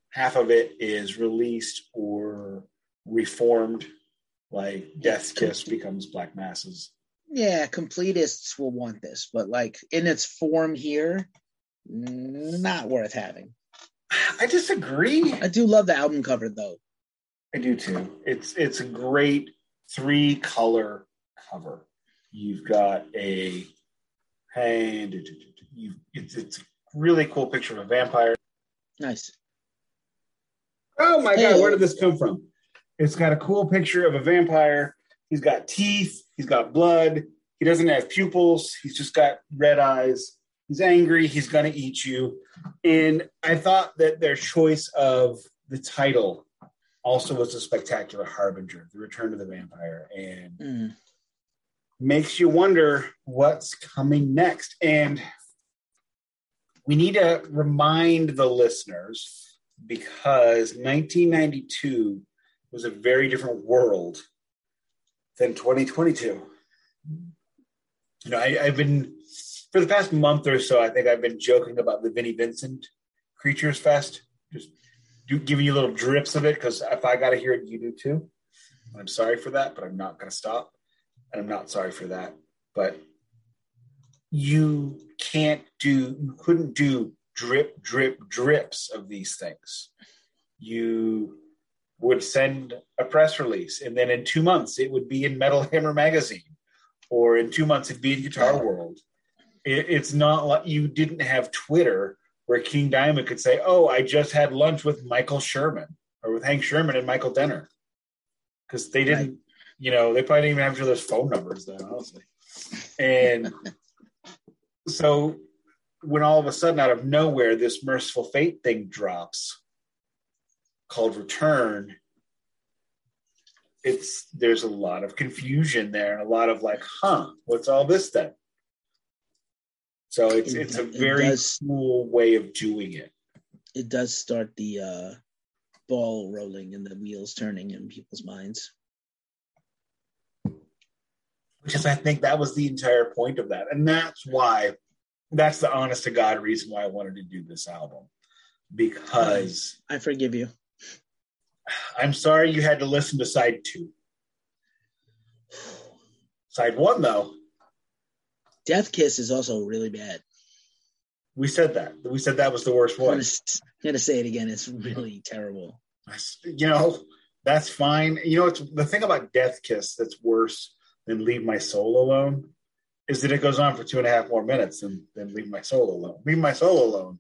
Speaker 1: half of it is released or reformed, like Death's Kiss becomes Black Masses.
Speaker 3: Yeah, completists will want this, but like in its form here, not worth having.
Speaker 1: I disagree.
Speaker 3: I do love the album cover though.
Speaker 1: I do too. It's it's a great three color cover. You've got a and you it's it's a really cool picture of a vampire.
Speaker 3: Nice.
Speaker 1: Oh my
Speaker 3: Hey.
Speaker 1: god, where did this come from? It's got a cool picture of a vampire. He's got teeth, he's got blood, he doesn't have pupils, he's just got red eyes. He's angry, he's gonna eat you. And I thought that their choice of the title also was a spectacular harbinger, the return of the vampire, and
Speaker 3: Mm.
Speaker 1: Makes you wonder what's coming next. And we need to remind the listeners because 1992 was a very different world than 2022. You know, I, I've been for the past month or so. I think I've been joking about the Vinnie Vincent Creatures Fest, just do, giving you little drips of it because if I got to hear it, you do too. I'm sorry for that, but I'm not going to stop, and I'm not sorry for that. But you can't do, you couldn't do drip, drip, drips of these things. You would send a press release, and then in two months it would be in Metal Hammer magazine, or in two months it'd be in Guitar World. It, it's not like you didn't have Twitter where King Diamond could say, "Oh, I just had lunch with Michael Sherman or with Hank Shermann and Michael Denner," because they didn't,
Speaker 3: Right.
Speaker 1: You know, they probably didn't even have each other's phone numbers then, honestly. And so, when all of a sudden, out of nowhere, this Mercyful Fate thing drops, called Return. It's there's a lot of confusion there and a lot of like, huh, what's all this then? So it's
Speaker 3: It-
Speaker 1: it's a
Speaker 3: it
Speaker 1: very
Speaker 3: does-
Speaker 1: cool way of doing it.
Speaker 3: It does start the uh, ball rolling and the wheels turning in people's minds.
Speaker 1: Because I think that was the entire point of that. And that's why that's the honest to God reason why I wanted to do this album. Because
Speaker 3: I forgive you.
Speaker 1: I'm sorry you had to listen to side two. Side one, though,
Speaker 3: Death Kiss is also really bad.
Speaker 1: we said that. We said that was the worst one.
Speaker 3: I'm gonna say it again. It's really terrible.
Speaker 1: You know, that's fine. You know, it's the thing about Death Kiss that's worse than Leave My Soul Alone is that it goes on for two and a half more minutes and then Leave My Soul Alone. Leave My Soul Alone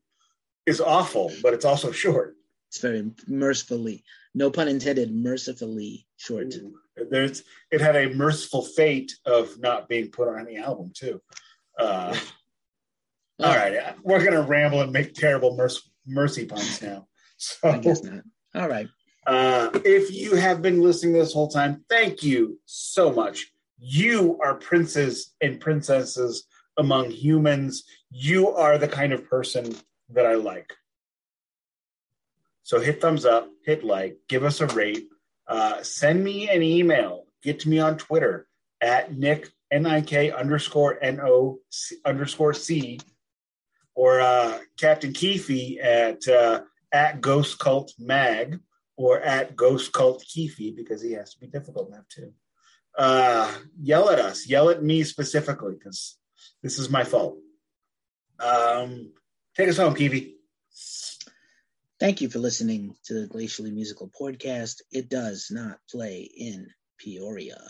Speaker 1: is awful, but it's also short.
Speaker 3: It's very mercifully, no pun intended, mercifully short.
Speaker 1: There's it had a merciful fate of not being put on the album too. Uh, all right, we're gonna ramble and make terrible mercy, mercy puns now.
Speaker 3: I guess
Speaker 1: So,
Speaker 3: not. All right.
Speaker 1: uh, if you have been listening this whole time, thank you so much. You are princes and princesses among humans. You are the kind of person that I like. So hit thumbs up, hit like, give us a rate, uh, send me an email, get to me on Twitter at Nik N I K underscore N O underscore C, or uh, Captain Keefe at uh, at Ghost Cult Mag or at Ghost Cult Keefe because he has to be difficult enough too. Uh, yell at us, yell at me specifically because this is my fault. Um, take us home, Keefe.
Speaker 3: Thank you for listening to the Glacially Musical Podcast. It does not play in Peoria.